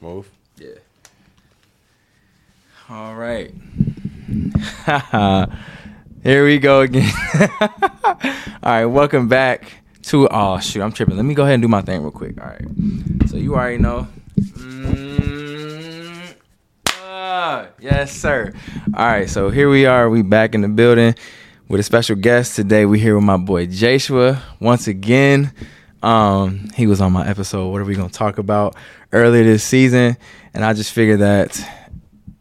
Smooth. Yeah. All right. Here we go again. All right, welcome back to oh shoot, I'm tripping. Let me go ahead and do my thing real quick. All right. So you already know. Mm, ah, yes, sir. All right, so here we are. We back in the building with a special guest today. We here with my boy Jashua once again. Um, he was on my episode. What are we gonna talk about earlier this season? And I just figured that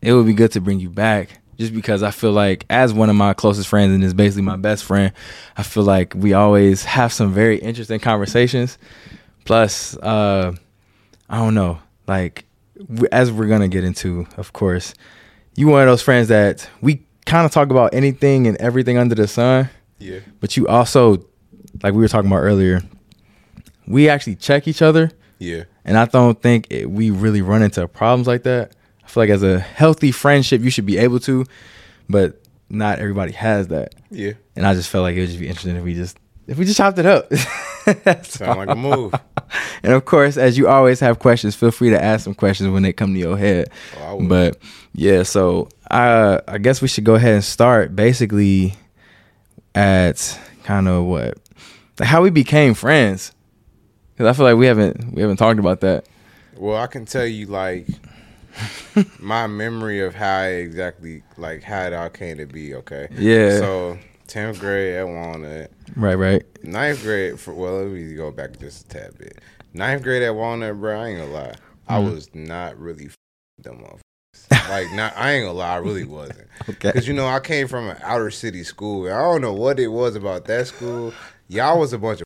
it would be good to bring you back, just because I feel like as one of my closest friends and is basically my best friend, I feel like we always have some very interesting conversations. Plus, uh, I don't know, like as we're gonna get into, of course, you one of those friends that we kind of talk about anything and everything under the sun Yeah. but you also like we were talking about earlier we actually check each other Yeah. And i don't think it, we really run into problems like that i feel like as a healthy friendship you should be able to but not everybody has that Yeah. and i just felt like it would just be interesting if we just if we just chopped it up Sound like a move. and of course, as you always have questions, feel free to ask some questions when they come to your head. Oh, but yeah, so I I guess we should go ahead and start basically at kind of what like how we became friends. Cause I feel like we haven't we haven't talked about that. Well, I can tell you like my memory of how I exactly like how it all came to be. Okay. Yeah. So tenth grade at Walnut, Right, right. ninth grade for well, let me go back just a tad bit. Ninth grade at Walnut, bro. I ain't gonna lie, I Mhm. was not really f- them motherfuckers. like, not I ain't gonna lie, I really wasn't. Okay. Cause you know I came from an outer city school. and I don't know what it was about that school. Y'all was a bunch of.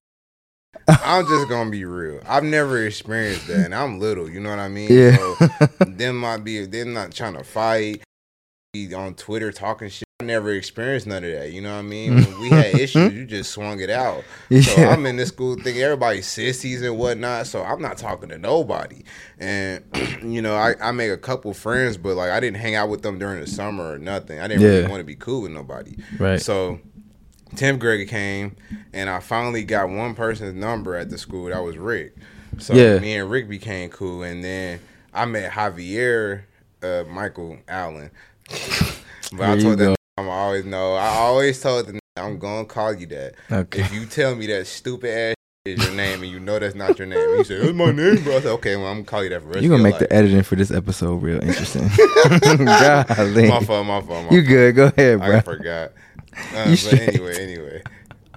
I'm just gonna be real. I've never experienced that, and I'm little. You know what I mean? Yeah. So them might be them not trying to fight. Be on Twitter talking shit. I never experienced none of that. You know what I mean? When we had issues, you just swung it out. So Yeah. I'm in this school thinking everybody's sissies and whatnot. So I'm not talking to nobody. And you know, I, I make a couple friends, but like I didn't hang out with them during the summer or nothing. I didn't really want to be cool with nobody. Right. So Tim Greg came and I finally got one person's number at the school. That was Rick. So Yeah. me and Rick became cool. And then I met Javier uh, Michael Allen. but I There you told them I'm always know. I always told them I'm gonna call you that. Okay. If you tell me that stupid ass is your name and you know that's not your name, you say that's my name, bro. I said, okay, well I'm gonna call you that for rest You're gonna make the editing for this episode real interesting. Golly. My fault, my fault, my You good? Go ahead, bro. I forgot. Uh, but straight. anyway, anyway,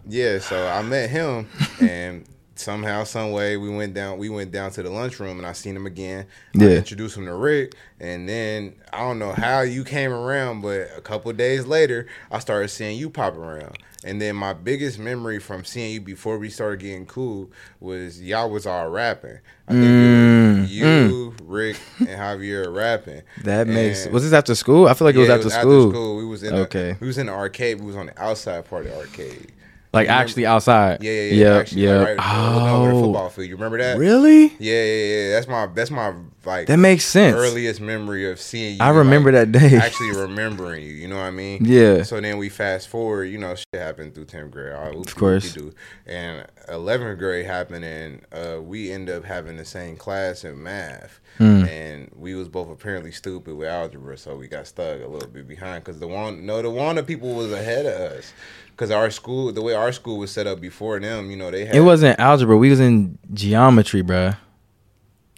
yeah. So I met him, and somehow, some way, we went down. We went down to the lunchroom, and I seen him again. I Yeah. introduced him to Rick, and then I don't know how you came around, but a couple days later, I started seeing you pop around. And then my biggest memory from seeing you before we started getting cool was y'all was all rapping. I think Mm, it was you, mm. Rick, and Javier rapping. That makes. And- Was this after school? I feel like it was yeah, after school. We was in Okay. The, we was in the arcade. We was on the outside part of the arcade. Like Remember- actually outside. Yeah, yeah, yeah. Yep, actually, yep. Like right, looking over the Oh. football field. You remember that? Really? Yeah, yeah, yeah. That's my that's my like That makes sense. earliest memory of seeing you. I remember like, that day. Actually remembering you. You know what I mean? Yeah. So then we fast forward. You know, shit happened through tenth grade. Right, Of course. Do. And eleventh grade happened, and uh, we end up having the same class in math. Hmm. And we was both apparently stupid with algebra, so we got stuck a little bit behind. Cause the one, no, the Wanda people was ahead of us. Cause our school, the way our school was set up before them, you know, they had. It wasn't algebra. We was in geometry, bruh.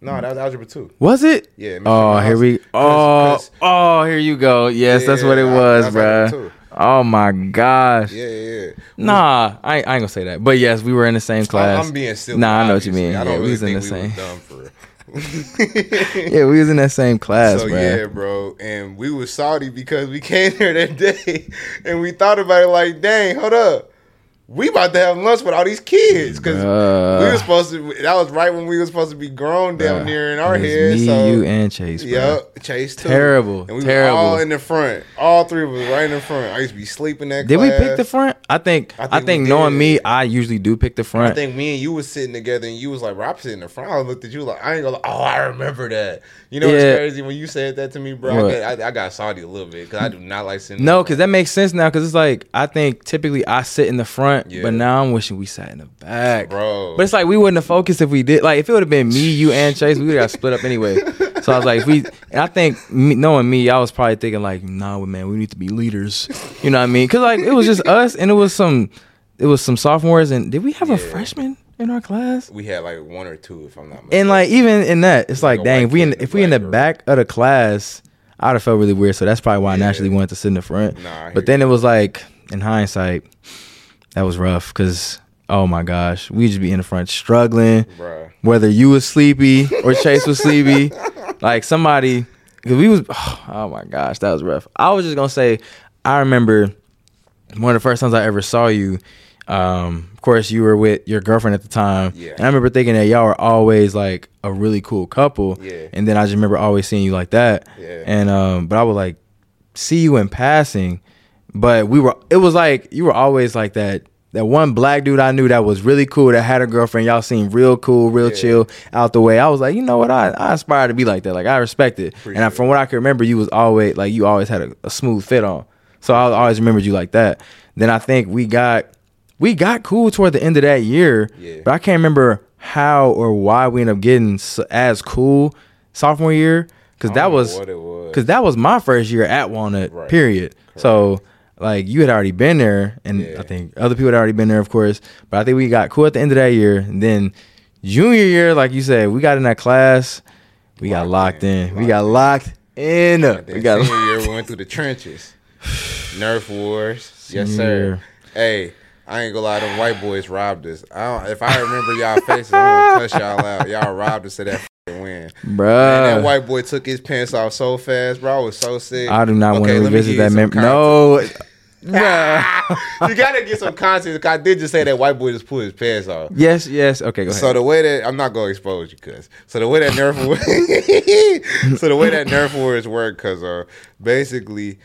no, that was algebra too. Was it? Yeah. Oh, here we. Oh, 'cause- oh, here you go. Yes, that's what it was, algebra bruh. Oh my gosh. Yeah, yeah. yeah. Nah, I, ain't- I ain't gonna say that. But yes, we were in the same class. I'm, being silly. Nah, I know what you mean. I don't we really was in the we same. Was dumb for real. yeah, we was in that same class, so bruh. yeah, bro, and we was salty because we came there that day, and we thought about it like, dang, hold up, we about to have lunch with all these kids because Bruh. we were supposed to. That was right when we were supposed to be grown down there in our head. Me, so you, and Chase. bruh. Yep, Chase too. Terrible, And we terrible. were all in the front. All three of us right in the front. I used to be sleeping that. Did we pick the front? I think. I I think think, knowing did. me, I usually do pick the front. I think me and you was sitting together, and you was like, "Bro, I'm sitting in the front." I looked at you like, "I ain't gonna." Oh, I remember that. You know what's crazy when you said that to me, bro? I got, I, I got salty a little bit because I do not like sitting. No, because that makes sense now. Because it's like I think typically I sit in the front, front, Yeah. but now I'm wishing we sat in the back. bro. But it's like we wouldn't have focused if we did. Like if it would have been me, you, and Chase, we would have split up anyway. So I was like, if we, and I think me, knowing me, I was probably thinking like, nah, man, we need to be leaders. You know what I mean? Because like it was just us, and it was some, it was some sophomores, and did we have a freshman in our class? we had like one or two, if I'm not mistaken. And like even in that, it's Like like, dang, if we in kid in a if we in the black back of the class, I'd have felt really weird. So that's probably why I naturally wanted to sit in the front. Nah, but then it was like, in hindsight, that was rough because oh my gosh, we just be in the front struggling. Bruh. Whether you was sleepy or Chase was sleepy, like somebody, cause we was oh my gosh, that was rough. I was just gonna say, I remember one of the first times I ever saw you. Um, of course, you were with your girlfriend at the time, Yeah. and I remember thinking that y'all were always like a really cool couple. Yeah. And then I just remember always seeing you like that. Yeah. And um, but I would like see you in passing, but we were. It was like you were always like that. That one black dude I knew that was really cool that had a girlfriend. Y'all seemed real cool, real Yeah. chill, out the way. I was like, you know what? I, I aspire to be like that. Like I respect it. and I, from what I can remember, you was always like you always had a, a smooth fit on. So I always remembered you like that. Then I think we got we got cool toward the end of that year. Yeah. But I can't remember how or why we ended up getting as cool sophomore year because that was what it was. because that was my first year at Walnut. Right. Period. So like you had already been there, and Yeah. I think other people had already been there, of course. But I think we got cool at the end of that year, and then junior year, like you said, we got in that class. We got Locked locked in. in. We got locked in. And We got senior year, we went through the trenches. Nerf wars. Yes, sir. Hey, I ain't gonna lie, them white boys robbed us. I don't, if I remember y'all faces, I'm gonna cuss y'all out. Y'all robbed us of that win. Man, that white boy took his pants off so fast, bro. I was so sick. I do not want to revisit that memory. No. You gotta get some context. I did just say that white boy just pulled his pants off. yes, yes. Okay, go ahead. So the way that I'm not gonna expose you, cuz. So the way that Nerf Wars, so the way that Nerf Wars work, cuz uh, basically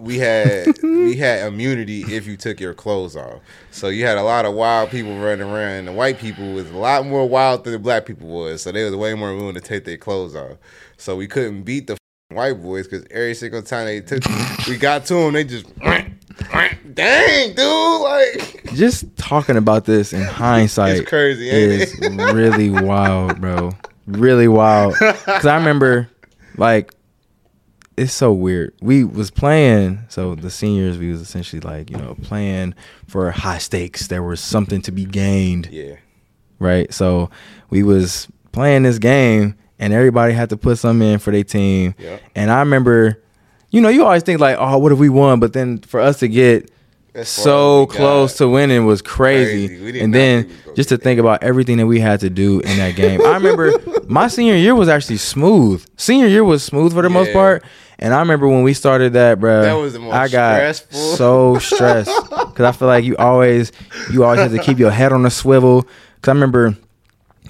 we had we had immunity if you took your clothes off. So you had a lot of wild people running around, and the white people was a lot more wild than the black people was. So they was way more willing to take their clothes off. So we couldn't beat the white boys because every single time they took, we got to them, they just. Dang, dude! Like just talking about this in hindsight It's crazy, is it? really wild, bro. Really wild. Cause I remember, like, it's so weird. We was playing, so the seniors, we was essentially like, you know, playing for high stakes. There was something to be gained, yeah, right? So we was playing this game, and everybody had to put something in for their team. Yep. And I remember, you know, you always think like, oh, what if we won? But then for us to get so close to winning was crazy. Crazy. And then think we was gonna just to think about everything that we had to do in that game. I remember my senior year was actually smooth. Senior year was smooth for the most part. And I remember when we started that, bro. That was the most I got stressful. so stressed because I feel like you always, you always have to keep your head on a swivel. Because I remember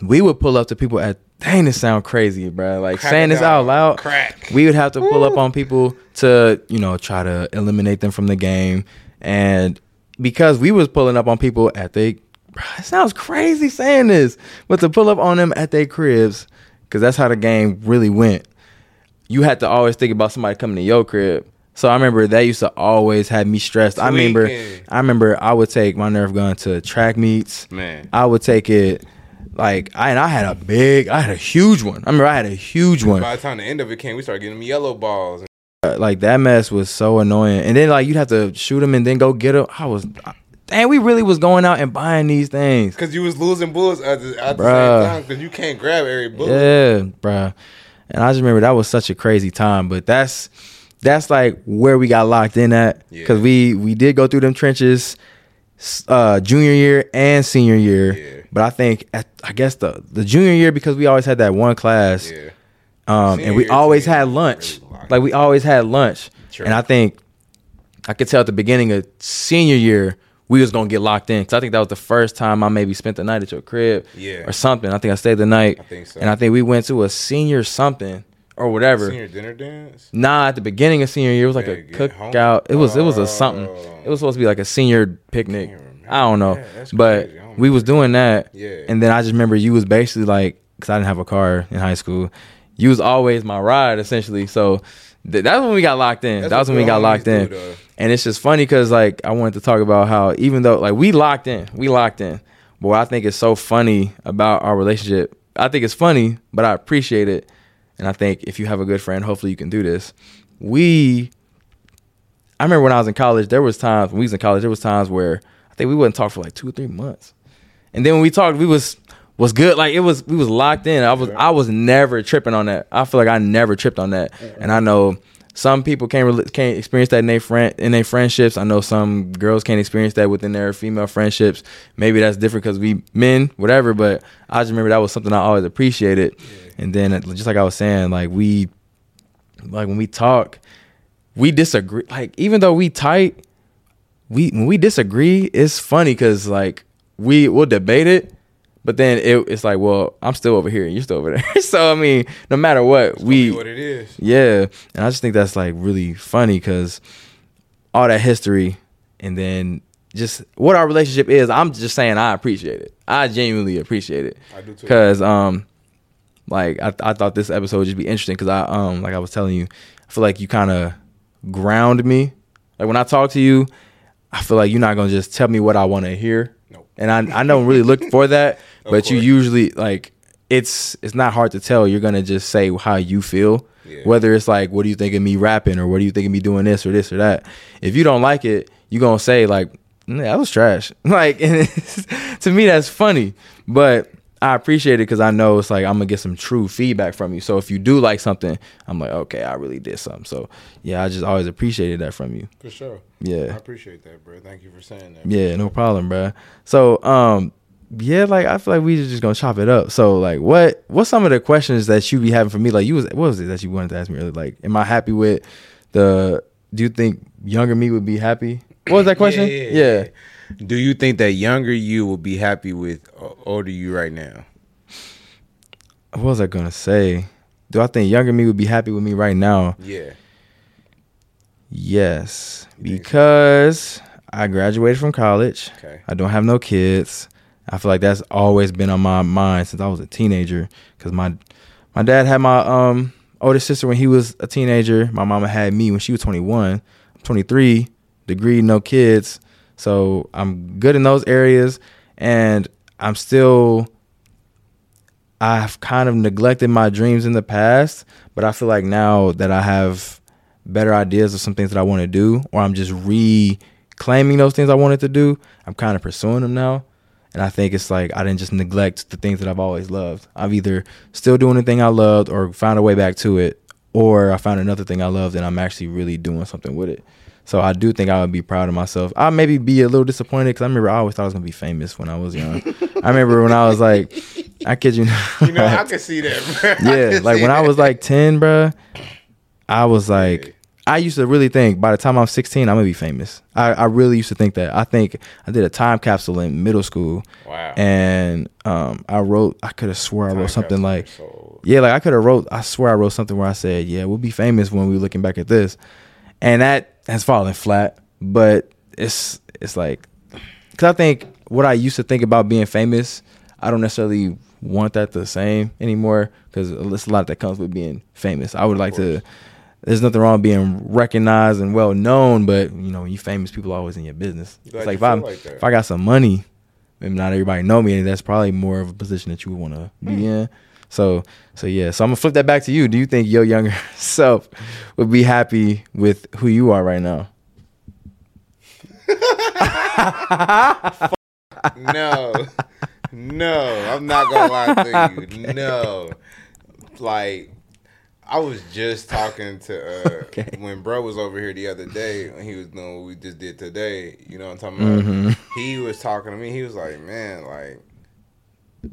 we would pull up to people at. Dang, this sound crazy, bro. Like Crack saying this out loud Crack. we would have to pull up on people to you know try to eliminate them from the game. And because we was pulling up on people at they Bruh, it sounds crazy saying this but to pull up on them at their cribs because that's how the game really went. You had to always think about somebody coming to your crib. So i remember that used to always have me stressed. I remember i remember i would take my nerf gun to track meets. Man. i would take it like I, and I had a big, I had a huge one. I remember I had a huge one By the time the end of it came, we started getting them yellow balls. uh, like that mess was so annoying. And then like you'd have to shoot them and then go get them. I was, damn, we really was going out and buying these things. Because you was losing bullets at the, at the same time because you can't grab every bullet. Yeah, bruh. And I just remember that was such a crazy time. But that's that's like where we got locked in at Yeah. because we we did go through them trenches, uh, junior year and senior year. Yeah. But I think at I guess the the junior year because we always had that one class. Yeah. Um, and we always had lunch. really Like we always had lunch. True. And I think I could tell at the beginning of senior year we was gonna get locked in because I think that was the first time I maybe spent the night at your crib. Yeah. Or something. I think I stayed the night. I think so. And I think we went to a senior something or whatever. Senior dinner dance? Nah, at the beginning of senior year, it was like a get home. cookout. It was it was a something. Oh. It was supposed to be like a senior picnic. I don't know, Yeah, but crazy. I we was doing that. Yeah. And then I just remember you was basically like, because I didn't have a car in high school. You was always my ride essentially. So th- that's when we got locked in. That's that was when we got locked in. though. and it's just funny because like I wanted to talk about how even though like we locked in, we locked in. But what I think is so funny about our relationship, I think it's funny, but I appreciate it. And I think if you have a good friend, hopefully you can do this. We, I remember when I was in college, there was times when we was in college, there was times where I think we wouldn't talk for like two or three months. And then when we talked, we was was good. Like it was we was locked in. I was I was never tripping on that. I feel like I never tripped on that. And I know some people can't can't experience that in their friend in their friendships. I know some girls can't experience that within their female friendships. Maybe that's different because we men, whatever. But I just remember that was something I always appreciated. And then uh, just like I was saying, like we, like when we talk, we disagree. Like even though we tight, we when we disagree, it's funny because like we will debate it, but then it, it's like, well, I'm still over here and you're still over there. so I mean, no matter what, we Be what it is. yeah, and I just think that's like really funny because all that history, and then just what our relationship is. I'm just saying I appreciate it. I genuinely appreciate it. I do too. Cause um, like I, I thought this episode would just be interesting because I um like I was telling you, I feel like you kind of ground me. Like when I talk to you, I feel like you're not gonna just tell me what I want to hear. And I I don't really look for that, but you usually like it's it's not hard to tell. You're gonna just say how you feel, Yeah. whether it's like what do you think of me rapping or what do you think of me doing this or this or that. If you don't like it, you're gonna say like "Mm, that was trash. Like and it's, to me that's funny, but I appreciate it because I know it's like I'm gonna get some true feedback from you. So if you do like something, I'm like okay, I really did something. So yeah, I just always appreciated that from you. For sure. Yeah. I appreciate that, bro. Thank you for saying that. Yeah, no problem, bruh. So, um, yeah, like I feel like we just gonna chop it up. So, like, what what's some of the questions that you be having for me? Like, you was what was it that you wanted to ask me earlier? Like, am I happy with the? Do you think younger me would be happy? What was that question? Yeah, Yeah, yeah, Do you think that younger you will be happy with older you right now? What was I gonna say? Do I think younger me would be happy with me right now? Yeah. Yes, You think so? because I graduated from college. Okay. I don't have no kids. I feel like that's always been on my mind since I was a teenager. Cause my my dad had my um older sister when he was a teenager. My mama had me when she was 21. I'm 23, degree, no kids. So I'm good in those areas, and I'm still. I've kind of neglected my dreams in the past, but I feel like now that I have better ideas of some things that I want to do, or I'm just reclaiming those things I wanted to do, I'm kind of pursuing them now. And I think it's like I didn't just neglect the things that I've always loved. I've either still doing the thing I loved or found a way back to it, or I found another thing I loved and I'm actually really doing something with it. So I do think I would be proud of myself. I maybe be a little disappointed because I remember I always thought I was gonna be famous when I was young. I remember when I was like, I kid you not. You know, I can see that, bro. Yeah, like when I was like 10, bruh, I was like, I used to really think by the time I'm 16, I'm gonna be famous. I, I really used to think that. I think I did a time capsule in middle school, Wow. and um, I wrote. I could have swore I wrote something like, so- yeah, like I could have wrote. I swear I wrote something where I said, yeah, we'll be famous when we're looking back at this, and that has fallen flat. But it's it's like, cause I think what I used to think about being famous, I don't necessarily want that the same anymore. Cause it's a lot that comes with being famous. I would like to. There's nothing wrong being recognized and well known, but you know, when you famous, people are always in your business. Glad it's like if I like if I got some money, maybe not everybody know me, and that's probably more of a position that you would want to Hmm. be in. So so yeah, so I'm gonna flip that back to you. Do you think your younger self would be happy with who you are right now? no, no, I'm not gonna lie to you. No, like I was just talking to uh, Okay. when bro was over here the other day. When he was doing what we just did today. You know what I'm talking about? He was talking to me. He was like, "Man, like."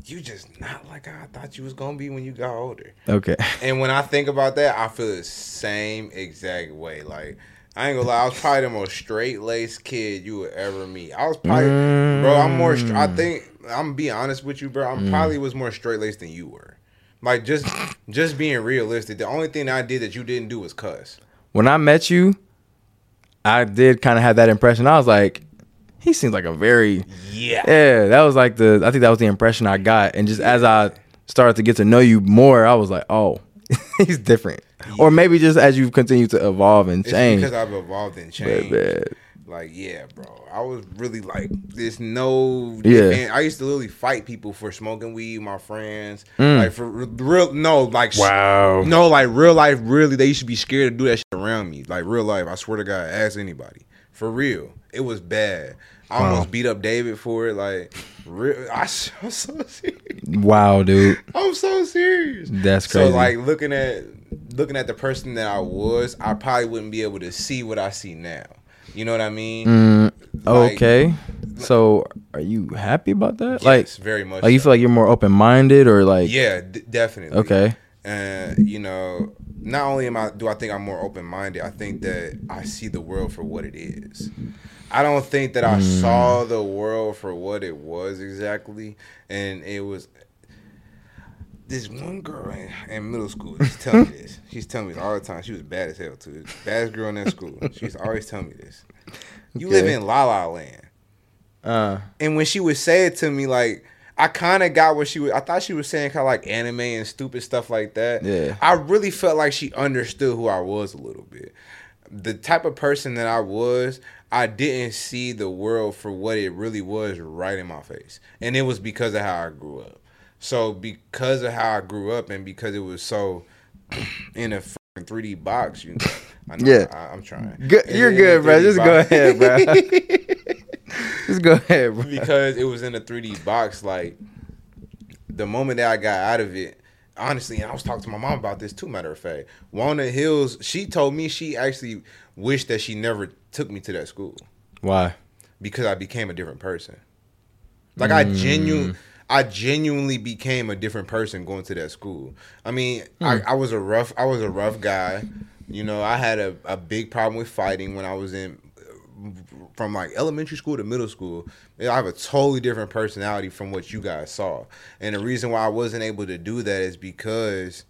You just not like I thought you was gonna be when you got older. Okay. And when I think about that, I feel the same exact way. Like I ain't gonna lie, I was probably the most straight laced kid you would ever meet. I was probably, bro. I'm more. I think I'm gonna be honest with you, bro. I'm mm. probably was more straight laced than you were. Like just, just being realistic. The only thing I did that you didn't do was cuss. When I met you, I did kind of have that impression. I was like, he seems like a very Yeah. yeah. That was like the I think that was the impression I got, and just as I started to get to know you more, I was like, oh, he's different. or maybe just as you continue to evolve and It's change. because I've evolved and But, changed. Like, yeah, bro. I was really like, there's no. Yeah. defend- I used to literally fight people for smoking weed, my friends. Mm. Like, for real. No, like, wow. no, like, real life, really, they used to be scared to do that shit around me. Like, real life, I swear to God, ask anybody. For real. It was bad. I Wow. almost beat up David for it. Like, real, I, I'm so serious. Wow, dude. I'm so serious. That's crazy. So like looking at looking at the person that I was, I probably wouldn't be able to see what I see now. You know what I mean? Mm, Like, okay. So are you happy about that? Yes, like, very much. like you feel like you're more open minded or like yeah, d- definitely. Okay. And you know, not only am I do I think I'm more open minded, I think that I see the world for what it is. I don't think that I Mm. saw the world for what it was exactly, and it was. This one girl in, in middle school, she's telling me this. She's telling me this all the time. She was bad as hell too. Baddest girl in that school. She's always telling me this. You live in La La Land. uh And when she would say it to me, like I kind of got what she was. I thought she was saying kind of like anime and stupid stuff like that. Yeah. I really felt like she understood who I was a little bit. The type of person that I was, I didn't see the world for what it really was right in my face, and it was because of how I grew up. So because of how I grew up, and because it was so in a fucking 3D box, you know. I know Yeah. I, I'm trying. Good- you're in good, bro. 3D Just go ahead, bro. just go ahead, bro. because it was in a 3D box. Like the moment that I got out of it, honestly, and I was talking to my mom about this too. Matter of fact, Walnut Hills, she told me she actually wished that she never took me to that school Why? because I became a different person. Like I genuine, mm. I genuinely became a different person going to that school. I mean, hmm. I, I was a rough, I was a rough guy. You know, I had a, a big problem with fighting when I was in from like elementary school to middle school. I have a totally different personality from what you guys saw. And the reason why I wasn't able to do that is because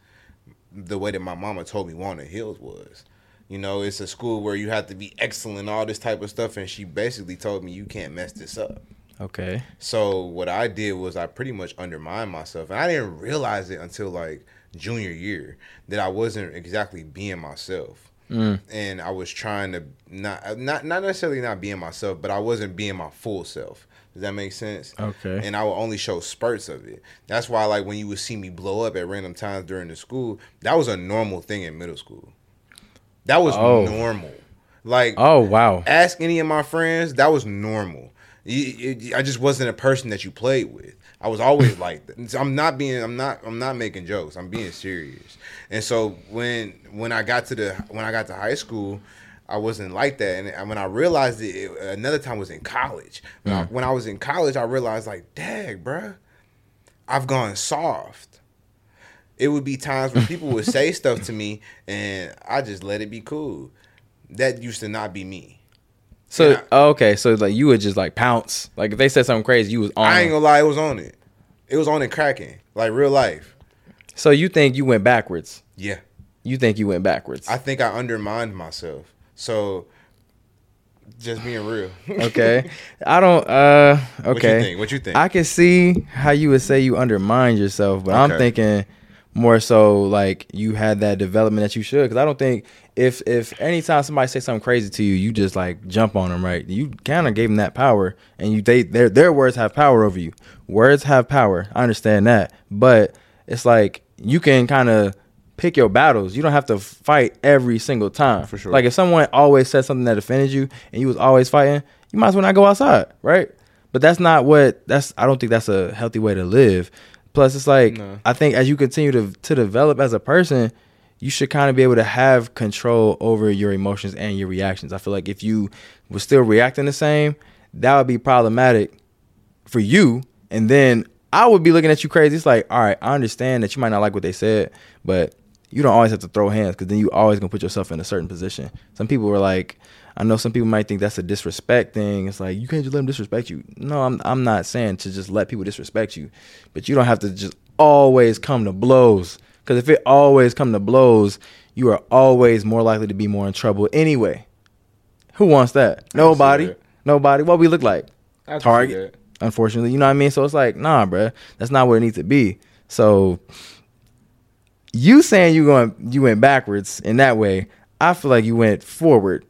the way that my mama told me Walnut Hills was. You know, it's a school where you have to be excellent, all this type of stuff, and she basically told me you can't mess this up. Okay. So what I did was I pretty much undermined myself, and I didn't realize it until like junior year that I wasn't exactly being myself, Mm. and I was trying to not not not necessarily not being myself, but I wasn't being my full self. Does that make sense? Okay. And I would only show spurts of it. That's why, like when you would see me blow up at random times during the school, that was a normal thing in middle school. That was Oh. normal. Like Oh wow. ask any of my friends, that was normal. I just wasn't a person that you played with. I was always like that. I'm not being. I'm not. I'm not making jokes. I'm being serious. And so when when I got to the when I got to high school, I wasn't like that. And when I realized it, it another time was in college. When, I, mm. when I was in college, I realized like, dang, bruh, I've gone soft. It would be times when people would say stuff to me, and I just let it be cool. That used to not be me. So Yeah. oh, okay, so like you would just like pounce. Like if they said something crazy, you was on. I ain't gonna lie, it was on it. It was on it cracking, like real life. So you think you went backwards? Yeah, You think you went backwards? I think I undermined myself. So, just being real. okay. I don't. Uh. Okay. What you think? What you think? I can see how you would say you undermined yourself, but I'm thinking more so like you had that development that you should. Because I don't think if if anytime somebody says something crazy to you, you just like jump on them, right? You kind of gave them that power, and you they their their words have power over you. Words have power. I understand that, but it's like you can kind of pick your battles. You don't have to fight every single time. For sure. Like if someone always said something that offended you, and you was always fighting, you might as well not go outside, right? But that's not what that's. I don't think that's a healthy way to live. Plus, it's like No. I think as you continue to to develop as a person, you should kind of be able to have control over your emotions and your reactions. I feel like if you were still reacting the same, that would be problematic for you. And then I would be looking at you crazy. It's like, all right, I understand that you might not like what they said, but you don't always have to throw hands because then you always gonna put yourself in a certain position. Some people were like, I know some people might think that's a disrespect thing. It's like you can't just let them disrespect you. No, I'm I'm not saying to just let people disrespect you, but you don't have to just always come to blows. Because if it always come to blows, you are always more likely to be more in trouble anyway. Who wants that? Nobody. that. Nobody. What we look like? I can see Target. Unfortunately, you know what I mean. So it's like, nah, bruh, that's not where it needs to be. So you saying you going you went backwards in that way. I feel like you went forward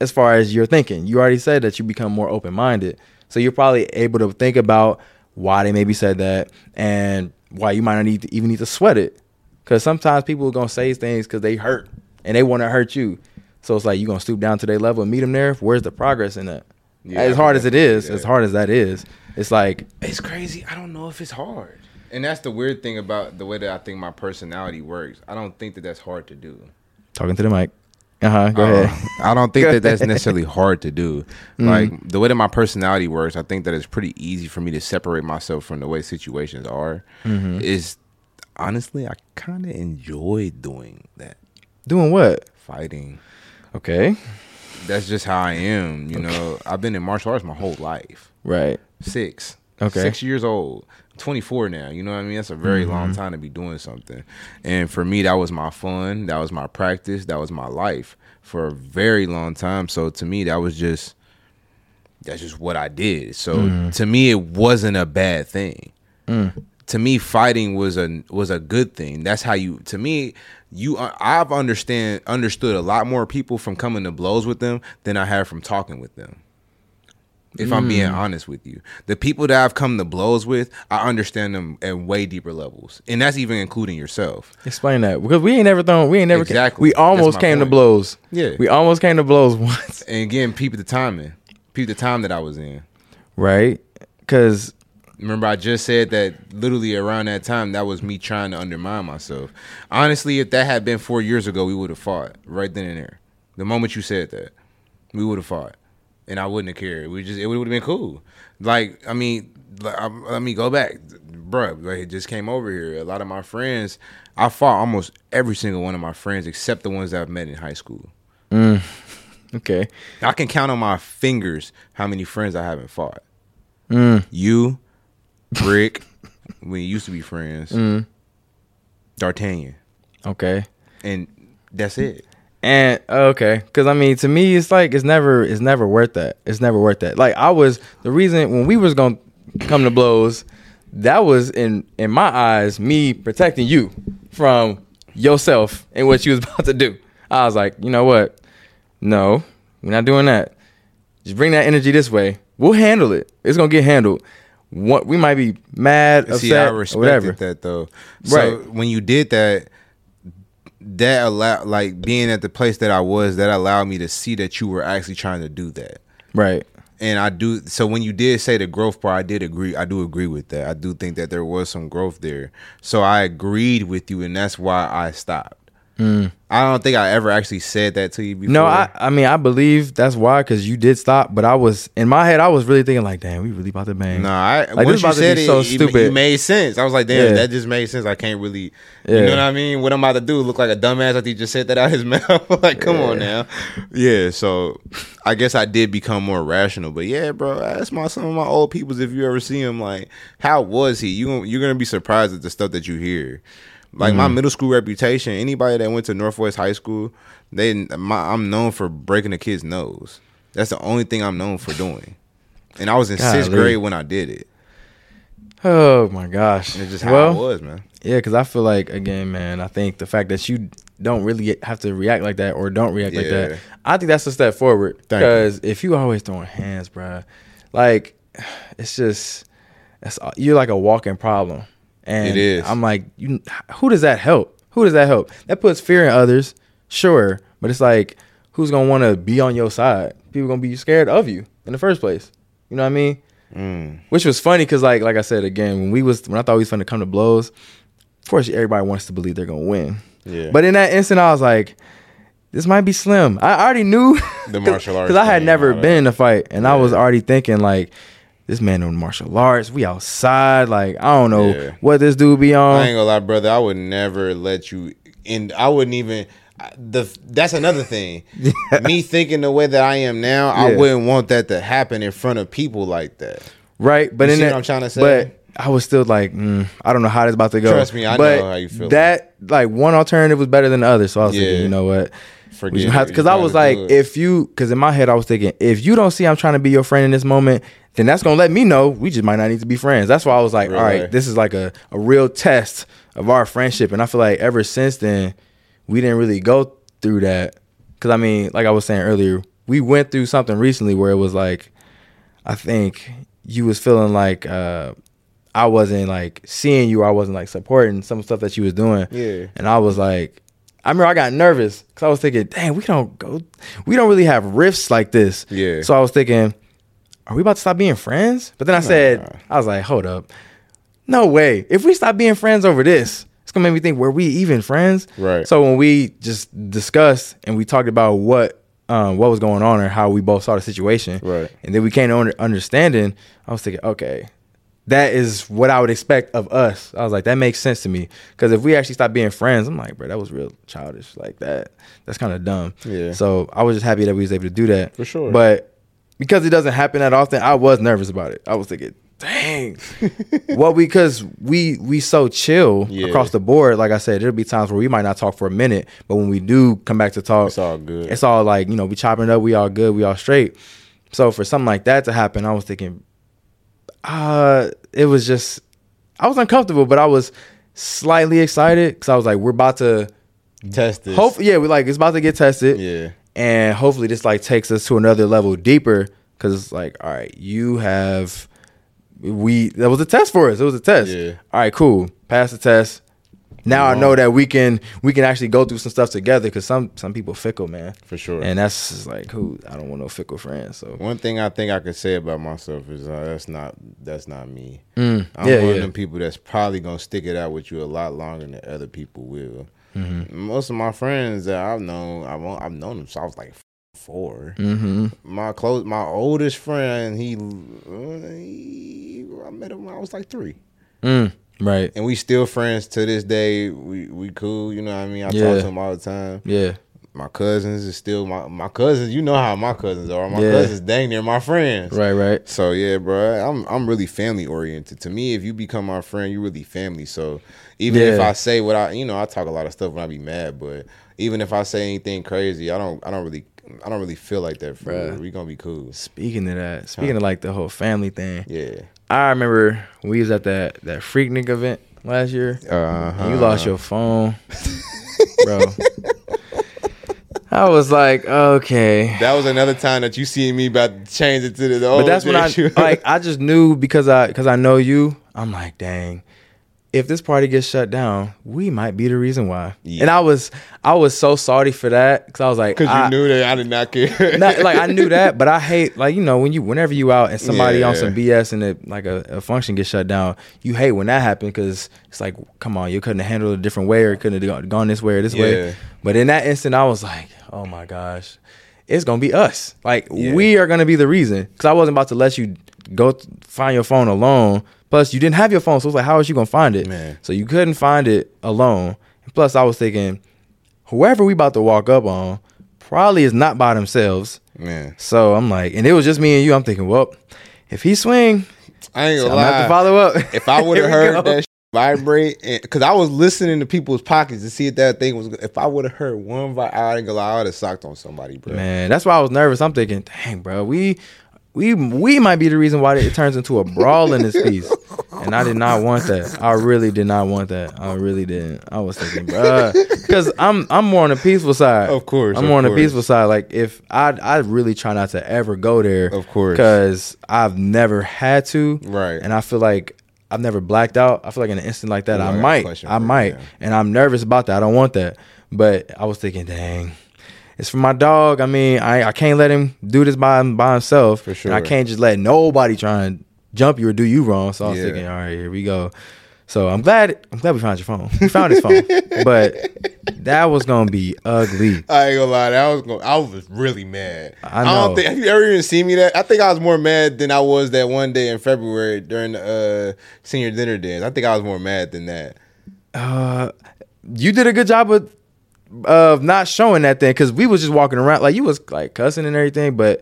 as far as your thinking. You already said that you become more open minded, so you're probably able to think about why they maybe said that and why you might not need to, even need to sweat it. Because sometimes people are gonna say things because they hurt and they want to hurt you. So it's like you're gonna stoop down to their level and meet them there. Where's the progress in that? Yeah, as hard as it is, definitely is, see as hard as that is, it's like It's crazy. I don't know if it's hard. And that's the weird thing about the way that I think my personality works. I don't think that that's hard to do. talking to the mic. Uh huh. Go Uh. I don't think that that's necessarily hard to do. Mm. Like the way that my personality works, I think that it's pretty easy for me to separate myself from the way situations are. Mm-hmm. Is honestly, I kind of enjoy doing that, Doing what? fighting. Okay. That's just how I am. You know, I've been in martial arts my whole life. Right. Six. Okay. Six years old. 24 now. You know what I mean? That's a very Mm-hmm. long time to be doing something. And for me, that was my fun. That was my practice. That was my life for a very long time. So to me, that was just that's just what I did. So Mm-hmm. to me, it wasn't a bad thing. Mm. To me, fighting was a was a good thing. That's how you. To me, you. I've understand understood a lot more people from coming to blows with them than I have from talking with them if I'm being mm. honest with you. The people that I've come to blows with, I understand them at way deeper levels. And that's even including yourself. Explain that because we ain't never thrown. We ain't never. Exactly. We almost came to blows. Yeah. We almost came to blows once. And again, peep the timing. Peep the time that I was in. Right. Because Remember, I just said that literally around that time, that was me trying to undermine myself. Honestly, if that had been four years ago, we would have fought right then and there. The moment you said that, we would have fought, and I wouldn't have cared. We just it would have been cool. Like I mean, I, let me go back, bruh. Like, it just came over here. A lot of my friends, I fought almost every single one of my friends except the ones that I've met in high school. okay. I can count on my fingers how many friends I haven't fought. Mm. You, Brick, we used to be friends. Mm. D'Artagnan, Okay. and that's it. And oh, okay, because I mean, to me, it's like it's never, it's never worth that. It's never worth that. Like I was the reason when we was gonna come to blows, that was in in my eyes me protecting you from yourself and what you was about to do. I was like, you know what? No, we're not doing that. Just bring that energy this way. We'll handle it. It's gonna get handled. What we might be mad, upset, See, I respected whatever. that though. So Right. when you did that, that allowed like being at the place that I was, that allowed me to see that you were actually trying to do that. Right. And I do so when you did say the growth part, I did agree. I do agree with that. I do think that there was some growth there. So I agreed with you, and that's why I stopped. I don't think I ever actually said that to you before. Mm. No, I, I mean I believe that's why because you did stop, but I was in my head I was really thinking like, damn, we really about to bang. No, I Like, once you about to said it, so stupid. it made sense. I was like, damn, Yeah. that just made sense. I can't really, Yeah. you know what I mean? What I'm about to do look like a dumbass after he just said that out his mouth. like, come on now. Yeah, so I guess I did become more rational. But yeah, bro, ask my some of my old peoples if you ever see him. Like, how was he? You you're gonna be surprised at the stuff that you hear. Like Mm. my middle school reputation. Anybody that went to Northwest High School, they my, I'm known for breaking a kid's nose. That's the only thing I'm known for doing. And I was in sixth grade when I did it. Oh my gosh. And it's just how well, it was, man. yeah, because I feel like again, man, I think the fact that you don't really have to react like that or don't react like that, I think that's a step forward. Because if you always throwing hands, bro, like it's just that's you're like a walking problem. And It is. I'm like, you, who does that help? Who does that help? That puts fear in others, sure, but it's like, who's gonna want to be on your side? People gonna be scared of you in the first place. You know what I mean? Mm. Which was funny because, like, like I said again, when we was when I thought we was going to come to blows, of course everybody wants to believe they're gonna win. Yeah. But in that instant, I was like, this might be slim. I already knew The martial arts because I had never been in a fight, and I was already thinking like, this man doing martial arts. We outside. Like I don't know Yeah. what this dude be on. I ain't gonna lie, brother. I would never let you in. I wouldn't even. The that's another thing. Me thinking the way that I am now, I wouldn't want that to happen in front of people like that. Right, but You in that, what I'm trying to say? But I was still like, mm, I don't know how this about to go. Trust me, I but know how you feel. That like one alternative was better than the other, so I was Yeah. thinking, you know what? Forget. Because I was like, if you, because in my head I was thinking, if you don't see I'm trying to be your friend in this moment, then that's gonna let me know we just might not need to be friends. That's why I was like, all Right. this is like a, a real test of our friendship, and I feel like ever since then we didn't really go through that. Because I mean, like I was saying earlier, we went through something recently where it was like, I think you was feeling like uh, I wasn't like seeing you, I wasn't like supporting some stuff that you was doing. Yeah. And I was like, I remember I got nervous because I was thinking, dang, we don't go, we don't really have rifts like this. Yeah. So I was thinking, are we about to stop being friends? But then I said, I was like, hold up, no way. If we stop being friends over this, it's gonna make me think, were we even friends? Right. So when we just discussed and we talked about what um, what was going on and how we both saw the situation, Right. and then we came to under- understanding, I was thinking, okay, that is what I would expect of us. I was like, that makes sense to me. Because if we actually stop being friends, I'm like, bro, that was real childish. Like that, that's kind of dumb. Yeah. So I was just happy that we was able to do that. For sure. But because it doesn't happen that often, I was nervous about it. I was thinking, dang, what we because we we so chill Yeah. across the board. Like I said, there'll be times where we might not talk for a minute, but when we do come back to talk, It's all good. It's all like you know, we chopping it up, we all good, we all straight. So for something like that to happen, I was thinking, uh, it was just I was uncomfortable, but I was slightly excited because I was like, we're about to test this. hope, yeah, we like it's about to get tested, Yeah. And hopefully this like takes us to another level deeper because it's like, all right, you have we that was a test for us. It was a test. Yeah. All right, cool. Pass the test. Now I know that we can we can actually go through some stuff together because some some people fickle, man. For sure. And that's just like who I don't want no fickle friends. So One thing I think I could say about myself is uh, that's not that's not me. Mm, I'm yeah, one yeah. of them people that's probably gonna stick it out with you a lot longer than other people will. Mm-hmm. Most of my friends that I've known, I've I've known them since I was like four. Mm-hmm. My close, my oldest friend, he, he I met him when I was like three, Mm, right. and we still friends to this day. We we cool, you know what I mean. I Yeah. talk to him all the time. Yeah. My cousins is still my my cousins. You know how my cousins are. My Yeah. cousins dang near my friends. Right. Right. So yeah, bro, I'm I'm really family oriented. To me, if you become my friend, you're really family. So even if I say what I, you know, I talk a lot of stuff when I be mad, but even if I say anything crazy, I don't I don't really I don't really feel like that. Real. we gonna be cool. Speaking of that, speaking of like the whole family thing, Yeah. I remember we was at that that Freaknik event last year. Uh and you lost your phone, bro. I was like, okay. That was another time that you see me about to change it to the. Old. But that's when I like I just knew because I because I know you. I'm like, dang, if this party gets shut down, we might be the reason why. Yeah. And I was I was so sorry for that because I was like, because you knew that I did not care. not, like I knew that, but I hate like you know when you whenever you out and somebody on some BS and it, like a, a function gets shut down, you hate when that happens because it's like, come on, you couldn't have handled it a different way or couldn't have gone- gone this way or this Yeah. way. But in that instant, I was like, oh my gosh, it's gonna be us. Like Yeah. we are gonna be the reason because I wasn't about to let you go th- find your phone alone. Plus, you didn't have your phone, so it was like, how was you gonna find it? Man. So you couldn't find it alone. And plus, I was thinking, whoever we about to walk up on probably is not by themselves. Man, So I'm like, and it was just me and you. I'm thinking, well, if he swing, I ain't gonna have lie. to follow up. if I would have heard go. that vibrate, because I was listening to people's pockets to see if that thing was. If I would have heard one, vi- I ain't gonna lie, I would have socked on somebody, bro. man, that's why I was nervous. I'm thinking, dang, bro, we we we might be the reason why it turns into a brawl in this piece. And I did not want that. I really did not want that. I really didn't. I was thinking, bro, because I'm I'm more on the peaceful side. Of course, I'm of more on the peaceful side. Like if I I really try not to ever go there. Of course. because I've never had to. Right. and I feel like I've never blacked out. I feel like in an instant like that, I I got a might, I might, yeah. and I'm nervous about that. I don't want that, but I was thinking, dang, it's for my dog. I mean, I, I can't let him do this by by himself. For And I can't just let nobody try and jump you or do you wrong. So I was Yeah. thinking, all right, here we go. So I'm glad I'm glad we found your phone. We found his phone, but that was gonna be ugly. I ain't gonna lie, that was gonna, I was really mad. I I, know. don't think have you ever even seen me that? I think I was more mad than I was that one day in February during the uh, senior dinner dance. I think I was more mad than that. Uh, you did a good job of of not showing that thing because we was just walking around like you was like cussing and everything, but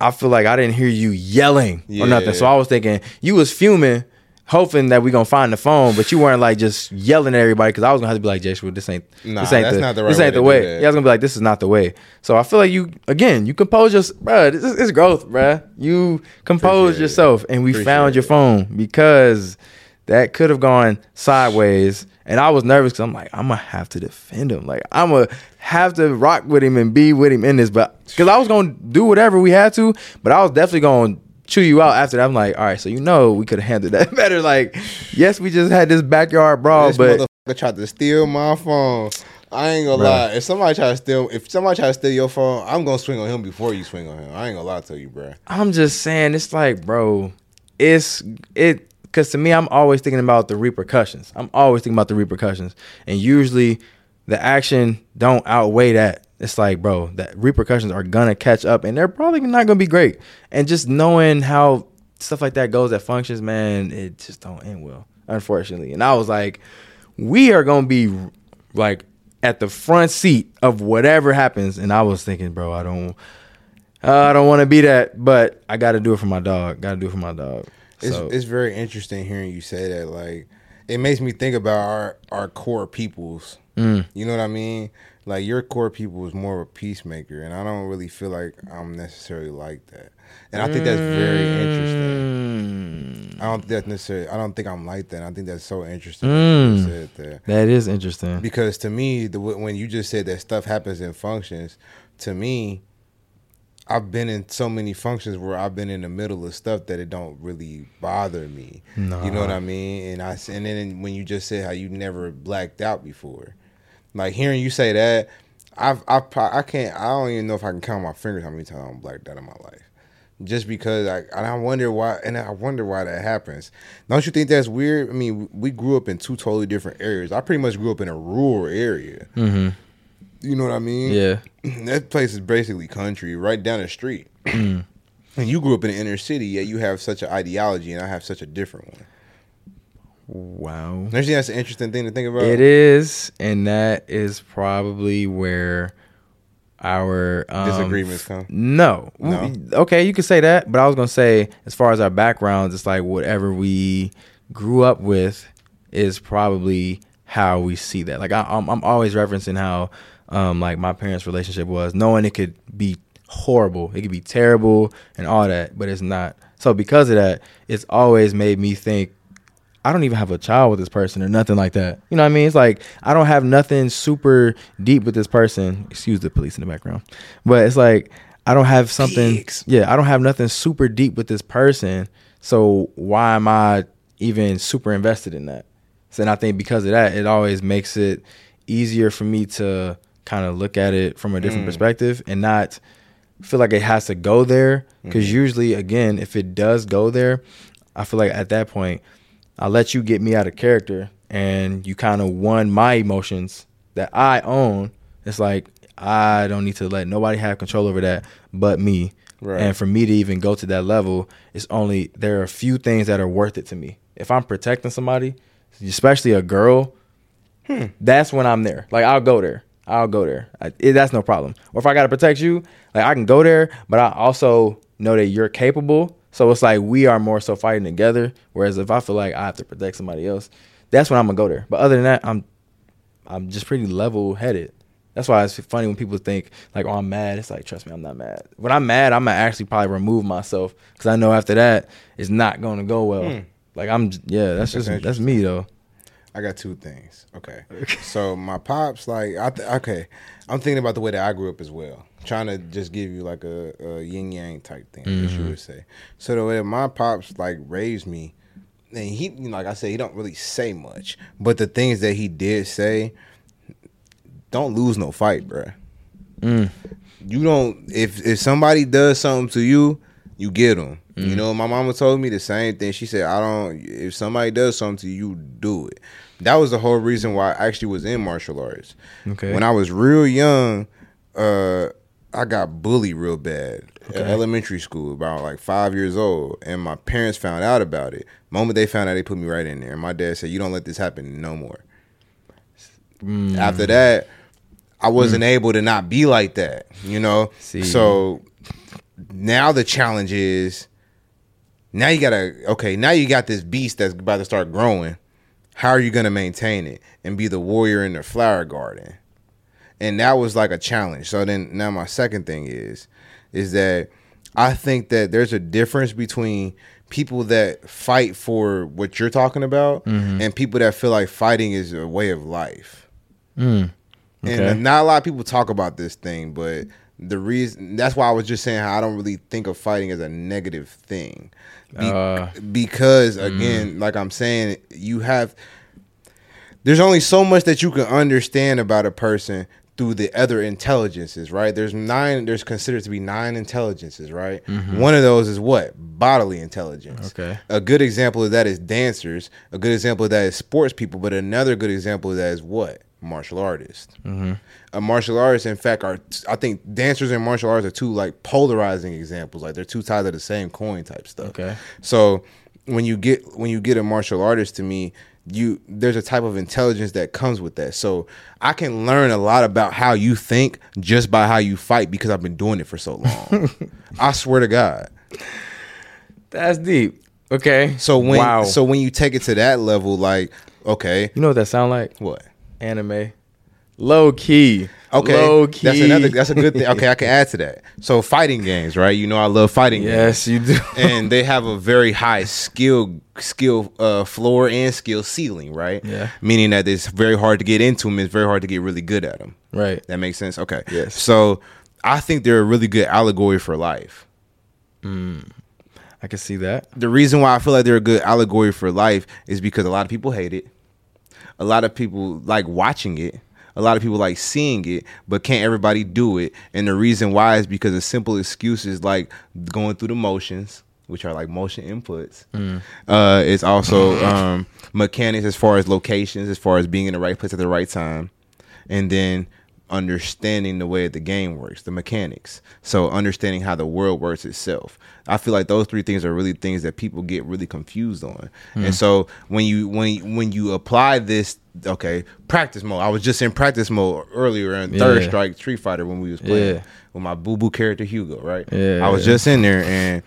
I feel like I didn't hear you yelling Yeah. or nothing. So I was thinking you was fuming, hoping that we gonna find the phone, but you weren't like just yelling at everybody because I was gonna have to be like, Jashua, this ain't Nah, this ain't that's the, not the right this ain't to the way. Yeah, I was gonna be like, this is not the way. So I feel like you again, you compose your, bro. This is it's growth, bruh. You compose Appreciate it. yourself, and we Appreciate found your it. phone because that could have gone sideways. And I was nervous because I'm like, I'm gonna have to defend him. Like I'm gonna have to rock with him and be with him in this. But because I was gonna do whatever we had to, but I was definitely gonna chew you out after that. I'm like, all right, so you know we could have handled that better. Like, yes, we just had this backyard brawl, but. this but motherfucker tried to steal my phone. I ain't gonna Bruh. lie. If somebody try to steal, if somebody try to steal your phone, I'm gonna swing on him before you swing on him. I ain't gonna lie to you, bro. I'm just saying, it's like, bro, it's it because to me, I'm always thinking about the repercussions. I'm always thinking about the repercussions, and usually the action don't outweigh that. It's like, bro, that repercussions are gonna catch up, and they're probably not gonna be great. And just knowing how stuff like that goes that functions, man, it just don't end well, unfortunately. And I was like, we are gonna be like at the front seat of whatever happens, and I was thinking, bro, I don't. Uh, I don't want to be that, but I got to do it for my dog. Got to do it for my dog. It's So, it's very interesting hearing you say that. Like, it makes me think about our our core peoples. Mm. You know what I mean? Like your core people is more of a peacemaker, and I don't really feel like I'm necessarily like that. And I think that's very interesting. Mm. I don't think that's necessarily. I don't think I'm like that. I think that's so interesting. Mm. that you said that. That is interesting. because to me the when you just said that stuff happens in functions to me i've been in so many functions where i've been in the middle of stuff that it don't really bother me you know what i mean and i and then when you just said how you never blacked out before like hearing you say that i've i i can't i don't even know if i can count my fingers how many times i'm blacked out in my life just because I and I wonder why and I wonder why that happens. Don't you think that's weird? I mean, we grew up in two totally different areas. I pretty much grew up in a rural area. hmm You know what I mean? Yeah. that place is basically country, right down the street. and you grew up in the inner city, yet you have such an ideology, and I have such a different one. Wow. Think that's an interesting thing to think about? It is, and that is probably where our um, Disagreements come? No. No? Okay, you could say that, but I was gonna say, as far as our backgrounds, it's like whatever we grew up with is probably how we see that. Like I, I'm, I'm always referencing how, um, like my parents' relationship was, knowing it could be horrible, it could be terrible, and all that, but it's not. So because of that, it's always made me think I don't even have a child with this person or nothing like that. You know what I mean? It's like I don't have nothing super deep with this person. Excuse the police in the background. But it's like I don't have something Pigs. Yeah, I don't have nothing super deep with this person. So why am I even super invested in that? So and I think because of that, it always makes it easier for me to kind of look at it from a different mm. perspective and not feel like it has to go there. Mm-hmm. Because usually again if it does go there i feel like at that point i let you get me out of character and you kind of won my emotions that i own. It's like i don't need to let nobody have control over that but me. Right. and for me to even go to that level it's only there are a few things that are worth it to me. If i'm protecting somebody especially a girl hmm. that's when I'm there. Like I'll go there. I'll go there. I, it, that's no problem. Or if I gotta protect you, like I can go there, but I also know that you're capable. So it's like we are more so fighting together. Whereas if I feel like I have to protect somebody else, that's when I'm gonna go there. But other than that, I'm I'm just pretty level headed. That's why it's funny when people think like, "Oh, I'm mad." It's like, trust me, I'm not mad. When I'm mad, I'm gonna actually probably remove myself because I know after that it's not gonna go well. Hmm. Like I'm, yeah, that's, That's just that's me though. I got two things. Okay. so my pops, like, I th- okay, I'm thinking about the way that I grew up as well. Trying to just give you like a, a yin yang type thing, as you would say. So the way that my pops like raised me, and he, like I said, he don't really say much, but the things that he did say, don't lose no fight, bruh. Mm. You don't. If if somebody does something to you, you get them. Mm. You know, my mama told me the same thing. She said, "I don't. If somebody does something to you, you do it." That was the whole reason why I actually was in martial arts. Okay. When I was real young, uh, I got bullied real bad Okay. at elementary school, about like five years old, and my parents found out about it. Moment they found out, they put me right in there. And my dad said, "You don't let this happen no more." Mm. After that, I wasn't able to not be like that, you know. See. So now the challenge is Now you gotta okay. Now you got this beast that's about to start growing. How are you gonna maintain it and be the warrior in the flower garden? And that was like a challenge. So then now my second thing is, is that I think that there's a difference between people that fight for what you're talking about Mm-hmm. and people that feel like fighting is a way of life. Mm. Okay. And not a lot of people talk about this thing, but the reason that's why I was just saying how I don't really think of fighting as a negative thing. Be- Uh, because again, like I'm saying, you have there's only so much that you can understand about a person through the other intelligences, right? There's nine there's considered to be nine intelligences, right? One of those is what? Bodily intelligence. Okay. A good example of that is dancers. A good example of that is sports people. But another good example of that is what? Martial artists. Mm-hmm. A martial artist, in fact, are I think dancers and martial arts are two like polarizing examples. Like they're two sides of the same coin type stuff. Okay. So when you get when you get a martial artist to me, you there's a type of intelligence that comes with that. So I can learn a lot about how you think just by how you fight because I've been doing it for so long. I swear to God. That's deep. Okay. So when wow. so when you take it to that level, like okay, you know what that sound like? what? Anime. Low key. Okay, Low key. that's another. That's a good thing. Okay, I can add to that. So fighting games, right? You know, I love fighting games. yes, you do. and they have a very high skill skill uh, floor and skill ceiling, right? Yeah. Meaning that it's very hard to get into them. It's very hard to get really good at them. right. That makes sense. Okay. Yes. So I think they're a really good allegory for life. I can see that. The reason why I feel like they're a good allegory for life is because a lot of people hate it. A lot of people like watching it. A lot of people like seeing it, but can't everybody do it? And the reason why is because of simple excuses like going through the motions, which are like motion inputs. Uh, it's also um, mechanics as far as locations, as far as being in the right place at the right time, and then understanding the way the game works, the mechanics. So understanding how the world works itself. I feel like those three things are really things that people get really confused on. And so when you when when you apply this, okay, practice mode. I was just in practice mode earlier in Third Yeah. Strike Street Fighter when we was playing Yeah. with my boo boo character Hugo, right? Yeah, I was yeah. just in there, and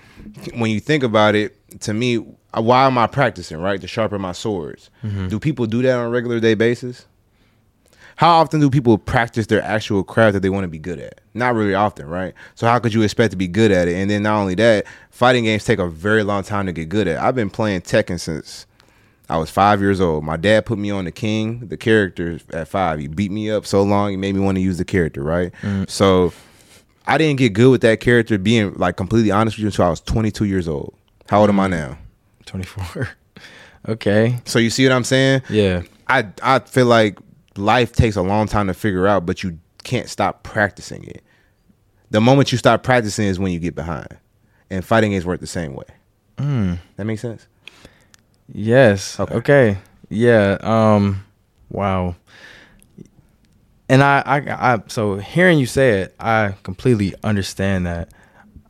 when you think about it, to me, why am I practicing? Right, to sharpen my swords. Mm-hmm. Do people do that on a regular day basis? How often do people practice their actual craft that they want to be good at? Not really often, right? So how could you expect to be good at it? And then not only that, fighting games take a very long time to get good at. I've been playing Tekken since I was five years old. My dad put me on the King, the character at five. He beat me up so long, he made me want to use the character, right? Mm. So I didn't get good with that character. Being like completely honest with you, until I was 22 years old. How old am I mm. now? 24. okay. So you see what I'm saying? Yeah. I I feel like life takes a long time to figure out, but you can't stop practicing it. The moment you stop practicing is when you get behind, and fighting is work the same way. Mm. That makes sense. Yes. Okay. Okay. Yeah. Um. Wow. And I, I, I, so hearing you say it, I completely understand that.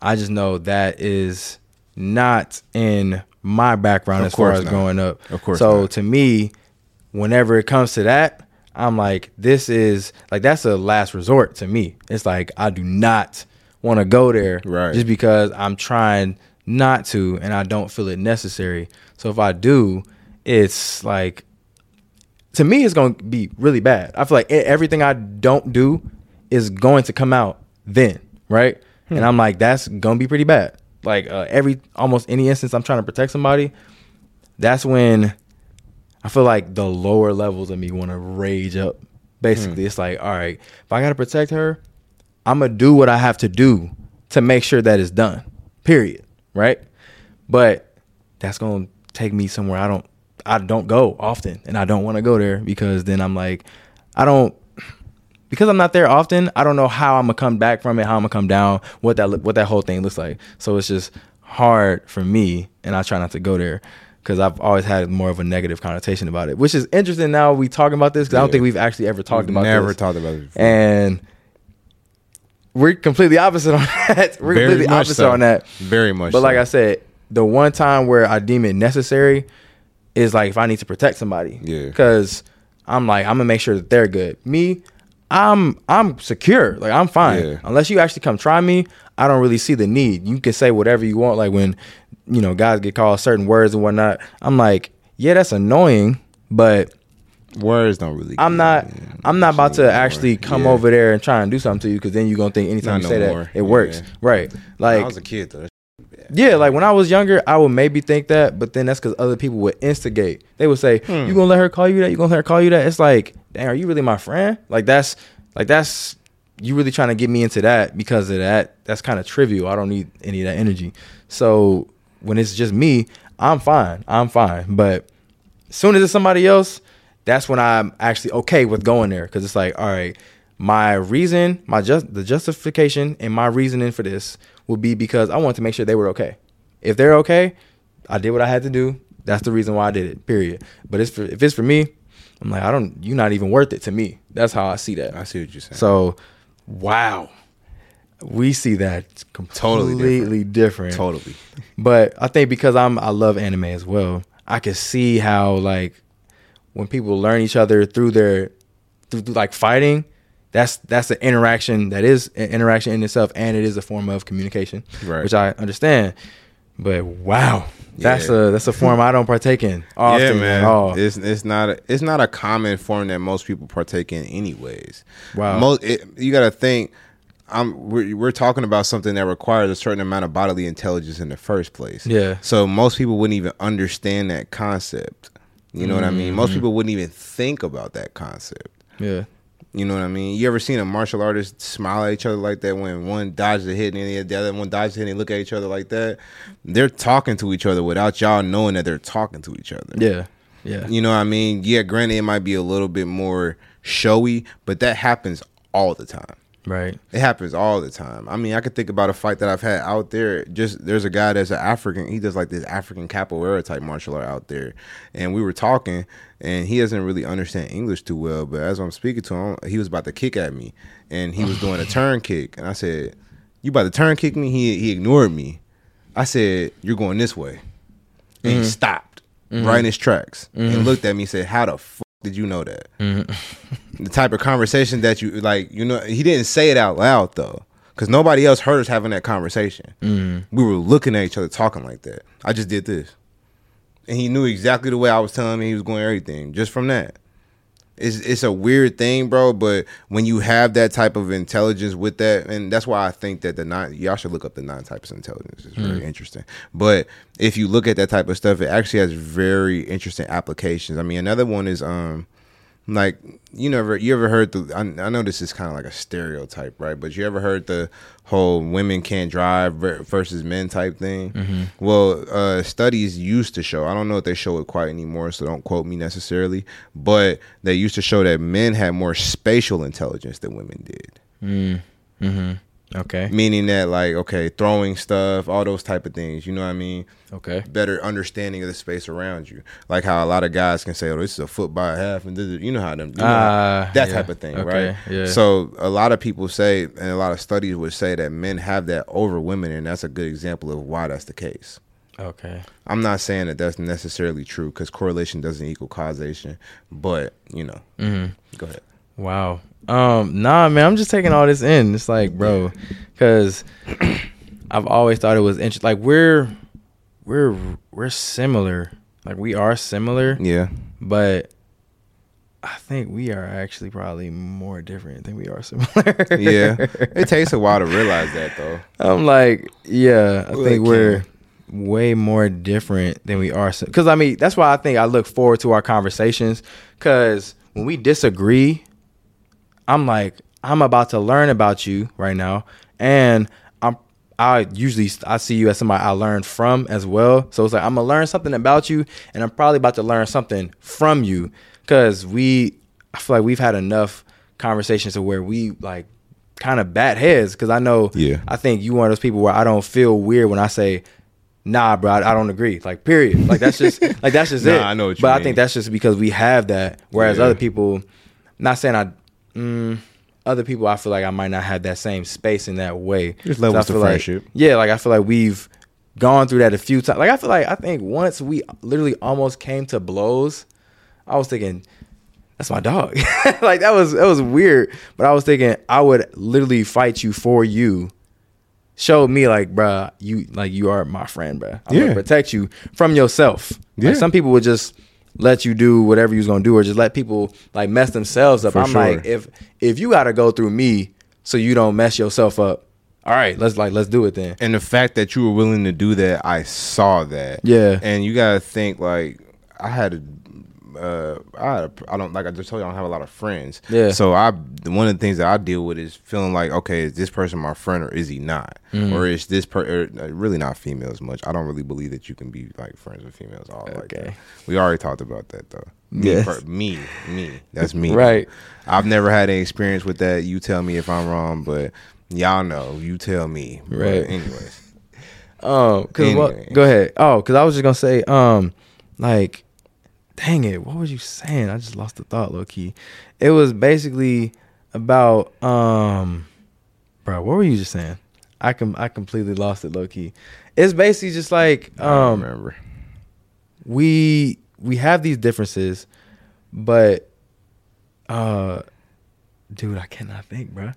I just know that is not in my background Of as far as not. growing up. Of course So not. to me, whenever it comes to that, I'm like, this is like that's a last resort to me. It's like I do not want to go there Right. just because I'm trying not to and I don't feel it necessary. So if I do, it's like to me it's going to be really bad. I feel like everything I don't do is going to come out then, right? And I'm like that's going to be pretty bad. Like uh, every almost any instance I'm trying to protect somebody, that's when I feel like the lower levels of me want to rage up. Basically, hmm. it's like, all right, if I got to protect her, I'm to do what I have to do to make sure that it's done. Period. Right? But that's to take me somewhere I don't I don't go often and I don't want to go there because then I'm like I don't because I'm not there often, I don't know how I'm gonna come back from it, how I'm gonna come down, what that what that whole thing looks like. So it's just hard for me, and I try not to go there because I've always had more of a negative connotation about it. Which is interesting. Now we talking about this because I don't think we've actually ever talked We've about never this. talked about it before. and we're completely opposite on that. We're Very completely much opposite so. on that. Very much. But like. I said, the one time where I deem it necessary is like if I need to protect somebody. Yeah. Because I'm like I'm gonna make sure that they're good. Me, I'm I'm secure. Like I'm fine. Yeah. Unless you actually come try me, I don't really see the need. You can say whatever you want. Like when you know guys get called certain words and whatnot. I'm like, yeah, that's annoying, but Words don't really. I'm not. me. I'm not about to actually come Yeah. over there and try and do something to you because then you're gonna think anytime Not you no say more. that it works, Yeah. right? When Like I was a kid though. yeah, like when I was younger, I would maybe think that, but then that's because other people would instigate. They would say, Hmm. "You gonna let her call you that? You gonna let her call you that?" It's like, dang, are you really my friend? Like that's like that's you really trying to get me into that because of that. That's kind of trivial. I don't need any of that energy. So when it's just me, I'm fine. I'm fine. But as soon as it's somebody else, that's when I'm actually okay with going there because it's like, all right, my reason, my just the justification and my reasoning for this would be because I want to make sure they were okay. If they're okay, I did what I had to do. That's the reason why I did it. Period. But it's for, if it's for me, I'm like, I don't. You're not even worth it to me. That's how I see that. I see what you're saying. So, wow, we see that Totally completely different. totally. But I think because I'm I love anime as well, I can see how like when people learn each other through their through, through, like fighting, that's that's an interaction that is an interaction in itself and it is a form of communication. Right. Which I understand. But wow. That's Yeah. a that's a form I don't partake in often yeah, man. at all. It's it's not a, it's not a common form that most people partake in, anyways. Wow. Most it, you got to think. I'm we're, we're talking about something that requires a certain amount of bodily intelligence in the first place. Yeah. So most people wouldn't even understand that concept. You know what I mean? Mm-hmm. Most people wouldn't even think about that concept. yeah. You know what I mean? You ever seen a martial artist smile at each other like that when one dodges a hit and the the other one dodges a hit and they look at each other like that? They're talking to each other without y'all knowing that they're talking to each other. Yeah. Yeah. You know what I mean? Yeah, granted, it might be a little bit more showy, but that happens all the time. Right. It happens all the time. I mean, I could think about a fight that I've had out there. Just there's a guy that's an African. He does like this African capoeira type martial art out there, and we were talking, and he doesn't really understand English too well. But as I'm speaking to him, he was about to kick at me, and he was doing a turn kick, and I said, "You about to turn kick me?" He he ignored me. I said, "You're going this way," and he mm-hmm. stopped mm-hmm. right in his tracks and mm-hmm. looked at me and said, "How the fuck did you know that?" Mm-hmm. the type of conversation that you like you know he didn't say it out loud though because nobody else heard us having that conversation. Mm-hmm. We were looking at each other talking like that. I just did this. And he knew exactly the way i was telling him he was going everything just from that it's, it's a weird thing bro but when you have that type of intelligence with that and that's why i think that the nine y'all should look up the nine types of intelligence. It's very interesting. But if you look at that type of stuff it actually has very interesting applications. I mean another one is um like you never you ever heard the I, I know this is kind of like a stereotype right? But you ever heard the whole women can't drive versus men type thing? Well uh studies used to show i don't know if they show it quite anymore so don't quote me necessarily but they used to show that men had more spatial intelligence than women did. Mm-hmm. Okay. meaning that like okay throwing stuff all those type of things you know what i mean Okay. better understanding of the space around you like how a lot of guys can say oh this is a foot by a half and this is, you know how them you know Ah, that yeah. type of thing Okay, right yeah. so a lot of people say and a lot of studies would say that men have that over women and that's a good example of why that's the case Okay. i'm not saying that that's necessarily true because correlation doesn't equal causation but you know Mm-hmm. go ahead Wow. Um, nah, man, I'm just taking all this in. It's like, bro, because I've always thought it was interesting. Like we're we're we're similar. Like we are similar, yeah but I think we are actually probably more different than we are similar. yeah it takes a while to realize that though I'm like, yeah, I Well, think we're way more different than we are. Because I mean, that's why I think I look forward to our conversations. Because when we disagree, I'm like, I'm about to learn about you right now, and I'm. I usually I see you as somebody I learned from as well. So it's like I'm gonna learn something about you, and I'm probably about to learn something from you. Because we, I feel like we've had enough conversations to where we like kind of bat heads. Because I know Yeah. I think you one of those people where I don't feel weird when I say, "Nah, bro, I, I don't agree." Like, period. Like that's just like that's just Nah, it. I know what you but I think that's just because we have that. Whereas Yeah. other people, not saying I, mm, other people, I feel like I might not have that same space in that way. Just 'Cause I levels to feel like- friendship. yeah, like I feel like we've gone through that a few times. Like I feel like I think once we literally almost came to blows. I was thinking. That's my dog. like that was that was weird. But I was thinking I would literally fight you for you showed me like, bruh, you like you are my friend, bruh. I'm Yeah. gonna protect you from yourself. Yeah. Like some people would just let you do whatever you was gonna do, or just let people like mess themselves up. For I'm sure. like, if if you gotta go through me so you don't mess yourself up, all right, let's like let's do it then. And the fact that you were willing to do that, I saw that. Yeah. And you gotta think like I had a uh, I, I don't like I just told you I don't have a lot of friends. Yeah. So I one of the things that I deal with is feeling like okay, is this person my friend or is he not, Mm-hmm. or is this per uh, really not females much? I don't really believe that you can be like friends with females all like that. Okay. We already talked about that though. Me, Yes. per- me, me. That's me. Right. I've never had any experience with that. You tell me if I'm wrong, but y'all know. You tell me. But Right. anyways. Um, cause what? Anyways. Go ahead. Oh, cause I was just gonna say, um, like, dang it, what was you saying? I just lost the thought, low key. It was basically about, um, bro, what were you just saying? I com- I completely lost it, low key. It's basically just like, um, remember. we we have these differences, but, uh, dude, I cannot think, bro.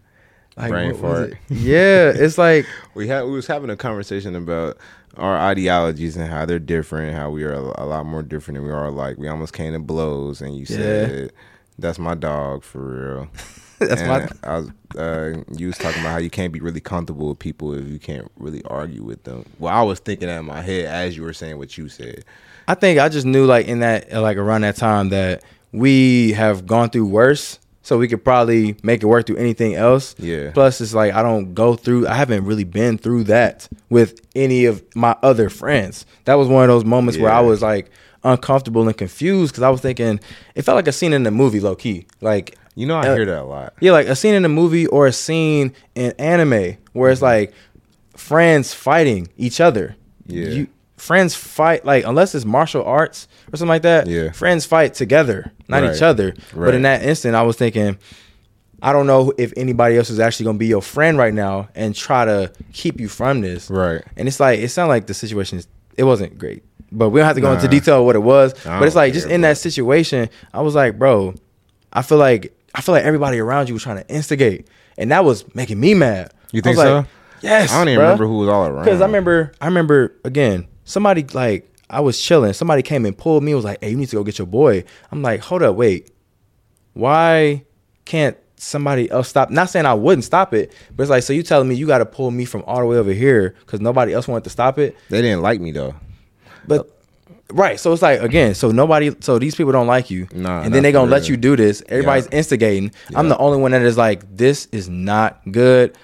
Like, Brain fart. it? Yeah, it's like. We had we was having a conversation about our ideologies and how they're different, how we are a, lot more different than we are like. We almost came to blows, and you said, "That's my dog for real." That's And my I was, uh, you was talking about how you can't be really comfortable with people if you can't really argue with them. Well, I was thinking that in my head as you were saying what you said. I think I just knew like in that like around that time that we have gone through worse, so we could probably make it work through anything else. Yeah. Plus, it's like I don't go through. I haven't really been through that with any of my other friends. That was one of those moments where I was like uncomfortable and confused because I was thinking it felt like a scene in the movie, low key. Like You know, I Uh, hear that a lot. yeah, like a scene in a movie or a scene in anime where it's like friends fighting each other. Yeah. You, friends fight like unless it's martial arts or something like that. Yeah. Friends fight together, not Right. each other. But in that instant, I was thinking, I don't know if anybody else is actually gonna be your friend right now and try to keep you from this. Right. And it's like it sounded like the situation is it wasn't great. But we don't have to go into detail of what it was. I But it's like just in bro. that situation, I was like, bro, I feel like I feel like everybody around you was trying to instigate, and that was making me mad. You think so? like, Yes. I don't even bruh. remember who was all around. Because I remember, I remember again, somebody like I was chilling. Somebody came and pulled me. Was like, "Hey, you need to go get your boy." I'm like, "Hold up, wait. Why can't somebody else stop?" Not saying I wouldn't stop it, but it's like, so you telling me you got to pull me from all the way over here because nobody else wanted to stop it? They didn't like me though. But right, so it's like again, so nobody, so these people don't like you, Nah, and then they gonna let you do this. Everybody's Yeah. instigating. I'm the only one that is like, this is not good.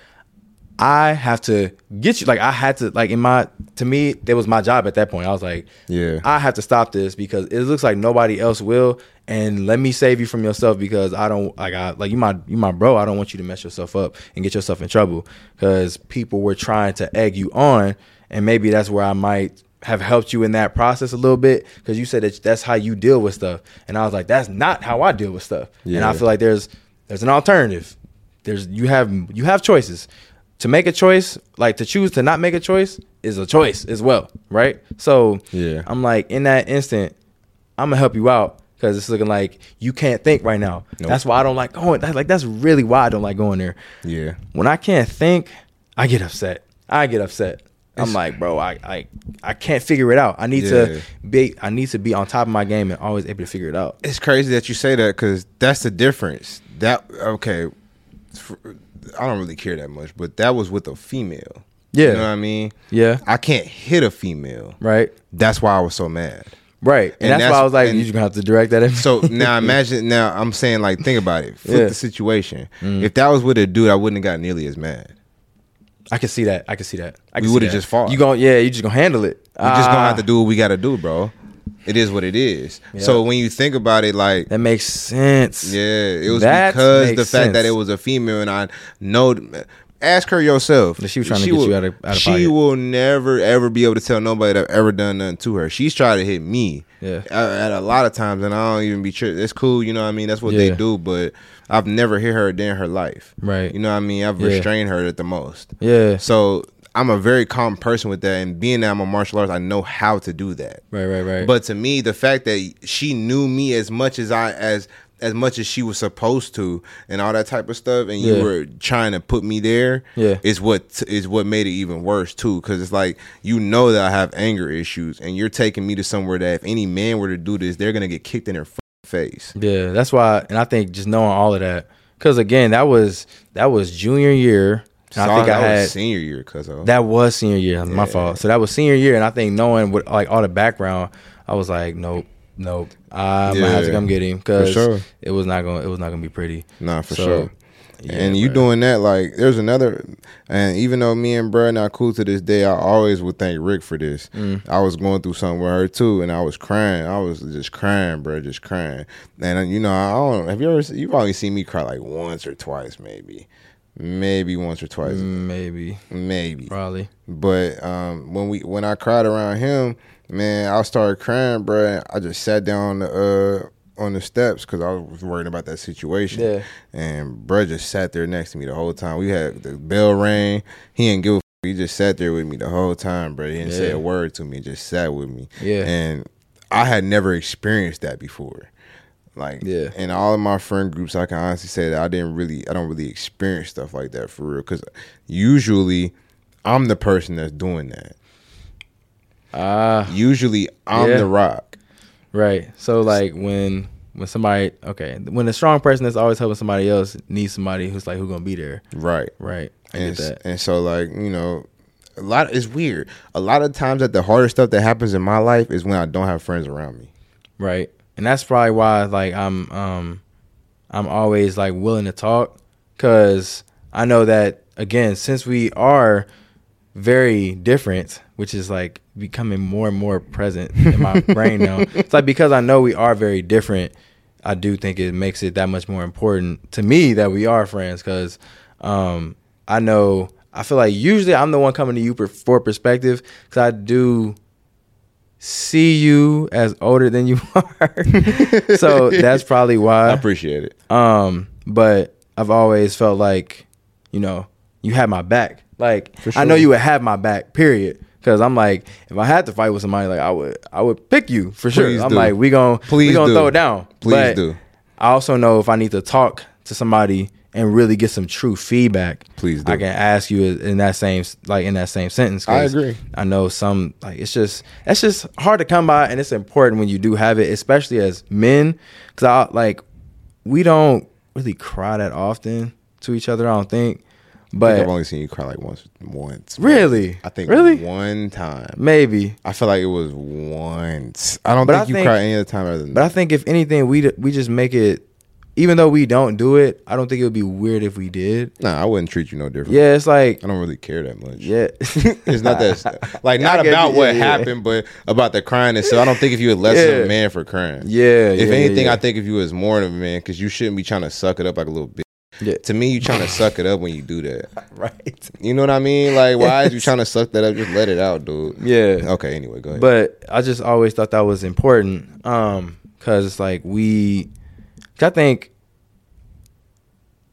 I have to get you. Like I had to. Like in my, to me, that was my job at that point. I was like, Yeah. I have to stop this because it looks like nobody else will. And let me save you from yourself because I don't like I like you my you my bro. I don't want you to mess yourself up and get yourself in trouble because people were trying to egg you on, and maybe that's where I might have helped you in that process a little bit because you said that that's how you deal with stuff, and I was like, that's not how I deal with stuff. yeah. And I feel like there's there's an alternative. There's you have you have choices. To make a choice, like to choose to not make a choice, is a choice as well, right? So Yeah. I'm like, in that instant, I'm gonna help you out because it's looking like you can't think right now. Nope. That's why I don't like going. That's like that's really why I don't like going there. Yeah. When I can't think, I get upset. I get upset. I'm like, bro, I, I I can't figure it out. I need Yeah. to be I need to be on top of my game and always able to figure it out. It's crazy that you say that because that's the difference. That okay, for- I don't really care that much, but that was with a female. Yeah. you know what I mean. Yeah. I can't hit a female. Right. That's why I was so mad. Right. And, And that's, why I was like, you're gonna have to direct that. So now imagine. Now I'm saying like, think about it. Flip Yeah. the situation. Mm. If that was with a dude, I wouldn't have got nearly as mad. I can see that. I can see that. I We would've just fought. You going yeah, you just gonna handle it. We're just gonna have Ah, to do what we got to do, bro. It is what it is. Yeah. So when you think about it, like That makes sense. Yeah, it was That because the fact that it was a female, and I know. Ask her yourself. She was trying to get will, you out of- out of She pocket. will never ever be able to tell nobody that I've ever done nothing to her. She's trying to hit me. Yeah. At, at a lot of times, and I don't even be sure. It's cool, you know what I mean. That's what they do, but I've never hit her a day in her life. Right. You know what I mean. I've Yeah. restrained her at the most. Yeah. So I'm a very calm person with that, and being that I'm a martial artist, I know how to do that. Right, right, right. But to me, the fact that she knew me as much as I as as much as she was supposed to and all that type of stuff and you were trying to put me there Yeah. is what is what made it even worse too because it's like you know that i have anger issues and you're taking me to somewhere that if any man were to do this they're gonna get kicked in their f- face Yeah, that's why, and I think just knowing all of that, because again, that was that was junior year. So I think I was had senior year cuz of that was senior year. My Yeah. fault. So that was senior year, and I think knowing what like all the background, I was like, nope, nope. I might have to Yeah, come get him because sure. it was not going. It was not going to be pretty. nah for So, sure yeah, and you doing that like there's another and even though me and bruh not cool to this day i always would thank rick for this Mm. i was going through something with her too and i was crying i was just crying bruh, just crying and uh, you know i don't have you ever you've only seen me cry like once or twice maybe maybe once or twice maybe, maybe probably. but um, when we when I cried around him, man, I started crying, bruh. I just sat down uh, on the steps because I was worried about that situation. Yeah. And bruh just sat there next to me the whole time. We had the bell rang. He didn't give a. F- he just sat there with me the whole time, bruh. He didn't say a word to me. Just sat with me. Yeah. And I had never experienced that before. Like Yeah. in all of my friend groups, I can honestly say that I didn't really, I don't really experience stuff like that for real. Because usually, I'm the person that's doing that. Ah, Usually, I'm Yeah. the rock. right. So like when when somebody okay, when a strong person that's always helping somebody else needs somebody who's like who gonna be there. Right. Right. I And, get that. and so, like, you know, a lot, it's weird. A lot of times that the hardest stuff that happens in my life is when I don't have friends around me. Right. And that's probably why like I'm um I'm always like willing to talk cuz I know that again since we are very different, which is like becoming more and more present in my brain now. It's like because I know we are very different, I do think it makes it that much more important to me that we are friends cuz um I know I feel like usually I'm the one coming to you for, for perspective cuz I do see you as older than you are. so that's probably why. I appreciate it. Um, but I've always felt like, you know, you had my back. Like For I know you would have my back. Period. Because I'm like, if I had to fight with somebody, like I would, I would pick you for sure. Please I'm do. like, we gon' Please we gonna do. throw it down. Please But do. I also know if I need to talk to somebody and really get some true feedback, Please do. I can ask you in that same like in that same sentence. 'cause I agree. I know some like it's just it's just hard to come by, and it's important when you do have it, especially as men, because I like we don't really cry that often to each other. I don't think, I but think I've only seen you cry like once. Once. really, I think really one time. maybe. I feel like it was once. I don't But think I you think- cry any other time other than But I think if anything, we we just make it. Even though we don't do it, I don't think it would be weird if we did. Nah, I wouldn't treat you no different. Yeah, it's like I don't really care that much. yeah, It's not that like not about you, what yeah, yeah. happened, but about the crying itself. I don't think if you were less of a man for crying. Yeah, If yeah, anything, yeah. I think if you was more of a man, because you shouldn't be trying to suck it up like a little bitch. Yeah. To me, you trying to suck it up when you do that. right. You know what I mean? Like, why is you trying to suck that up? Just let it out, dude. Yeah. Okay. Anyway, go ahead. But I just always thought that was important. Um, cause it's like we, I think,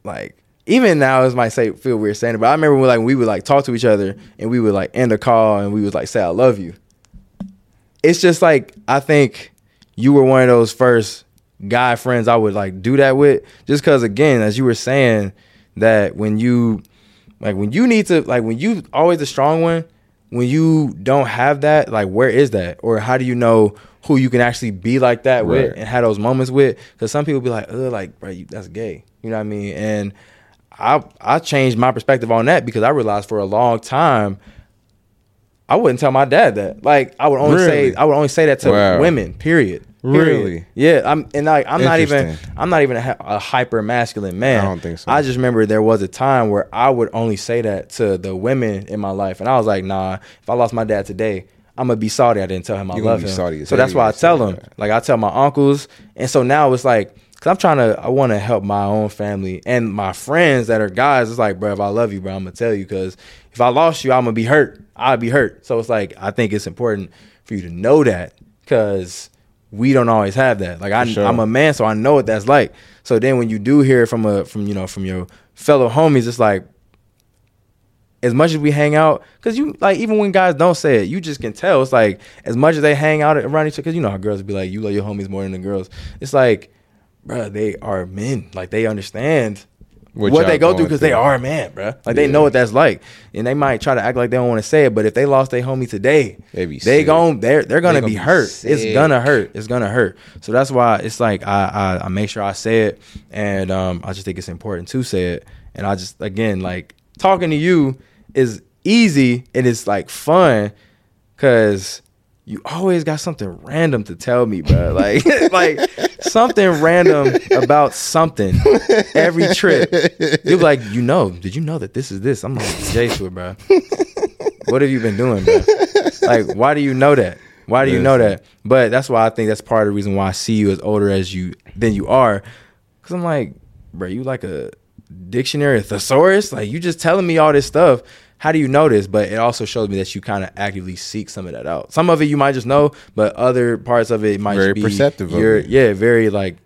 like even now it might say feel weird saying it, but I remember when like we would like talk to each other and we would like end a call and we would like say I love you. It's just like I think you were one of those first guy friends I would like do that with, just cause again, as you were saying, that when you like when you need to like when you always the strong one, when you don't have that, like where is that? Or how do you know who you can actually be like that with and have those moments with? Because some people be like, oh, like, bro, you, that's gay. You know what I mean? And I I changed my perspective on that because I realized for a long time I wouldn't tell my dad that. Like I would only Really? say I would only say that to Wow. women. Period. Period. Really? Yeah. I'm and like I'm not even I'm not even a, a hyper masculine man. I don't think so. I just remember there was a time where I would only say that to the women in my life, and I was like, nah. If I lost my dad today. I'm gonna be salty. I didn't tell him I You gonna love him. salty so that's why I tell him. that. Like I tell my uncles, and so now it's like, cause I'm trying to, I want to help my own family and my friends that are guys. It's like, bro, if I love you, bro, I'm gonna tell you, cause if I lost you, I'm gonna be hurt. I'd be hurt. So it's like, I think it's important for you to know that, cause we don't always have that. Like I, sure. I'm a man, so I know what that's like. So then when you do hear it from a, from you know, from your fellow homies, it's like, as much as we hang out, because you like even when guys don't say it, you just can tell. It's like as much as they hang out around each other, because you know how girls be like, you love your homies more than the girls. It's like, bro, they are men. Like they understand What what, they go through because they are a man, bro. Like they know what that's like, and they might try to act like they don't want to say it, but if they lost their homie today, They be they sick. gon' they're they're gonna, gonna be be hurt. It's gonna hurt. It's gonna hurt. So that's why it's like I I, I make sure I say it, and um I just think it's important to say it, and I just again like talking to you is easy and it's like fun, cause you always got something random to tell me, bro. Like, like something random about something every trip. You're like, you know, did you know that this is this? I'm like, Jason, bro. What have you been doing, bro? Like, why do you know that? Why do you know that? But that's why I think that's part of the reason why I see you as older as you than you are, because I'm like, bro, you like a dictionary, a thesaurus. Like, you just telling me all this stuff. How do you know this? But it also shows me that you kind of actively seek some of that out. Some of it you might just know, but other parts of it might be Very be perceptive You're yeah, very like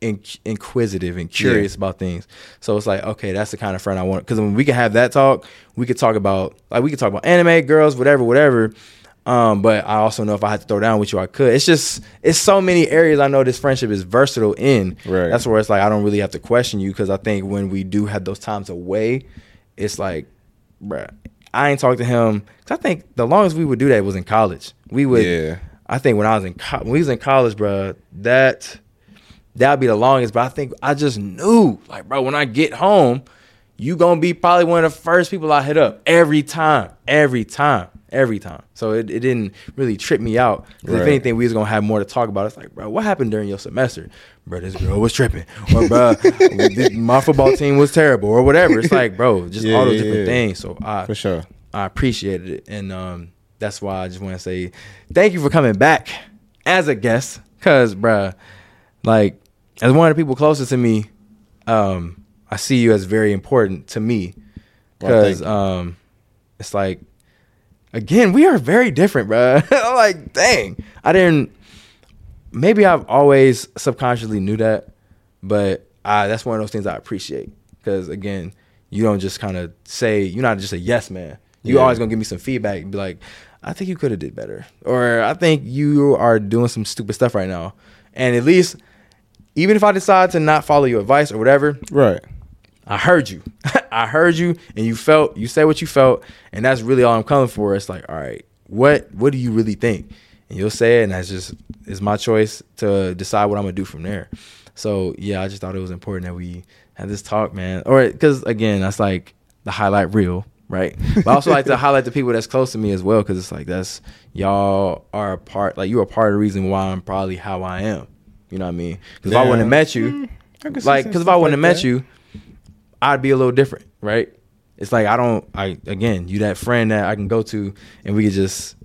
in, inquisitive and curious about things. So it's like, okay, that's the kind of friend I want. Because when we can have that talk, we could talk about like we could talk about anime, girls, whatever, whatever. Um, but I also know if I had to throw down with you, I could. It's just it's so many areas I know this friendship is versatile in. Right. That's where it's like I don't really have to question you because I think when we do have those times away, it's like, bruh, I ain't talked to him. Cause I think the longest we would do that was in college. We would. Yeah. I think when I was in co- when we was in college, bruh, that that'd be the longest. But I think I just knew, like, bro, when I get home, you gonna be probably one of the first people I hit up every time, every time, every time. So it, it didn't really trip me out. 'Cause If Right. anything, we was gonna have more to talk about. It's like, bro, what happened during your semester? Bro, this girl was tripping, or bro, my football team was terrible, or whatever. It's like, bro, just Yeah, all those yeah, different yeah. things. So I, For sure. I appreciated it, and um, that's why I just want to say thank you for coming back as a guest. Cause, bro, like as one of the people closest to me, um, I see you as very important to me. Cause thank you. um, it's like again we are very different, bro. I'm like, dang, I didn't. Maybe I've always subconsciously knew that, but I, that's one of those things I appreciate. Because again, you don't just kind of say you're not just a yes man. You Yeah. always gonna give me some feedback and be like, I think you could have did better, or I think you are doing some stupid stuff right now. And at least, even if I decide to not follow your advice or whatever, Right. I heard you. I heard you and you felt you said what you felt and that's really all I'm coming for. It's like, all right, what what do you really think? And you'll say it and that's just it's my choice to decide what I'm gonna do from there. So yeah, I just thought it was important that we had this talk, man. Or because again, that's like the highlight reel, right? But I also like to highlight the people that's close to me as well, because it's like that's y'all are a part, like you are part of the reason why I'm probably how I am. You know what I mean? Because if I wouldn't have met you, see like because if I wouldn't like have met you, I'd be a little different, right? It's like I don't I again, you that friend that I can go to and we could just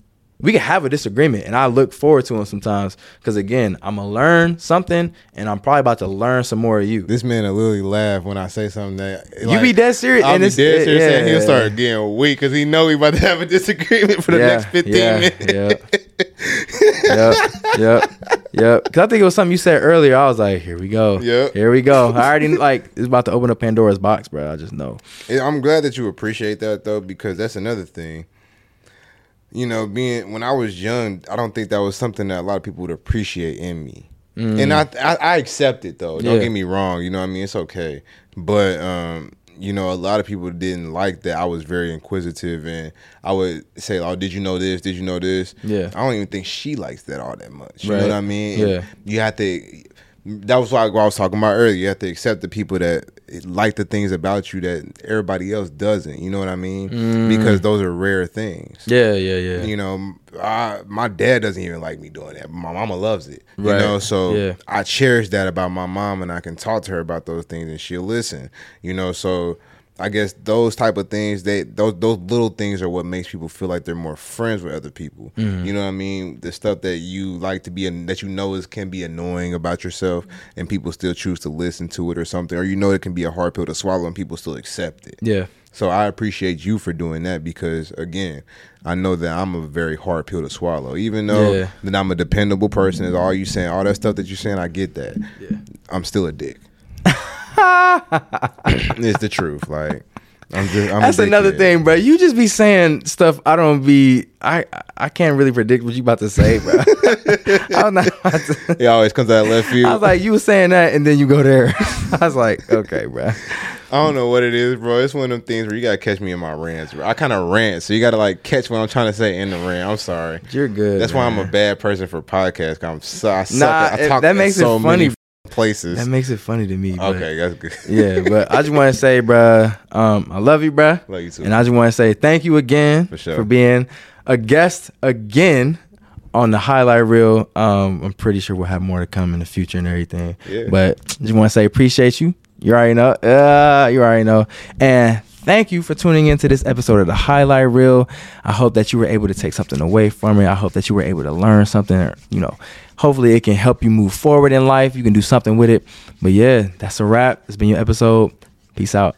we could have a disagreement and I look forward to them sometimes because again, I'm gonna learn something and I'm probably about to learn some more of you. This man will literally laugh when I say something that You be dead serious, I'll and be it's- dead serious, yeah. and he'll start getting weak because he know he about to have a disagreement for the Yeah, next fifteen yeah, minutes. yep, yep, yep. Because I think it was something you said earlier. I was like, here we go. Yep. Here we go. I already like it's about to open up Pandora's box, bro. I just know. And I'm glad that you appreciate that though, because that's another thing. You know, being when I was young, I don't think that was something that a lot of people would appreciate in me. And I, I I accept it though. Don't Mm. Yeah. get me wrong. You know what I mean? It's okay. But um, you know, a lot of people didn't like that I was very inquisitive and I would say, Oh, did you know this? Did you know this? Yeah. I don't even think she likes that all that much. You Right. know what I mean? Yeah. You have to that was why I was talking about earlier. You have to accept the people that like the things about you that everybody else doesn't. You know what I mean? Because those are rare things. Mm. Yeah, yeah, yeah. You know, I, my dad doesn't even like me doing that. My mama loves it. You know, so Yeah. I cherish that about my mom, and I can talk to her about those things, and she'll listen. You know, so I guess those type of things, they those those little things are what makes people feel like they're more friends with other people. Mm-hmm. You know what I mean? The stuff that you like to be that you know is can be annoying about yourself, and people still choose to listen to it or something, or you know it can be a hard pill to swallow, and people still accept it. yeah. So I appreciate you for doing that because again, I know that I'm a very hard pill to swallow. Even though Yeah. that I'm a dependable person, is all you saying, all that stuff that you're saying, I get that. Yeah. I'm still a dick. it's the truth. Like I'm just, I'm That's another kid. thing, bro. You just be saying stuff. I don't be. I I can't really predict what you about to say, bro. I'm not. To, It always comes out left field. I was like, you were saying that, and then you go there. I was like, okay, bro. I don't know what it is, bro. It's one of them things where you gotta catch me in my rants, bro. I kind of rant, so you gotta like catch what I'm trying to say in the rant. I'm sorry. You're good. That's why I'm a bad person for podcasts. I'm so, I suck. Nah, at- I talk that at makes it so funny. Places. That makes it funny to me. but- okay, that's good. yeah, but I just want to say, bruh, um, I love you, bruh. Love you too. And I just want to say thank you again For sure. being a guest again on the Highlight Real. Um, I'm pretty sure we'll have more to come in the future and everything. Yeah. But just want to say appreciate you. You already know. Uh, you already know. And thank you for tuning into this episode of the Highlight Real. I hope that you were able to take something away from it. I hope that you were able to learn something. Or, you know, hopefully it can help you move forward in life. You can do something with it. But yeah, that's a wrap. It's been your episode. Peace out.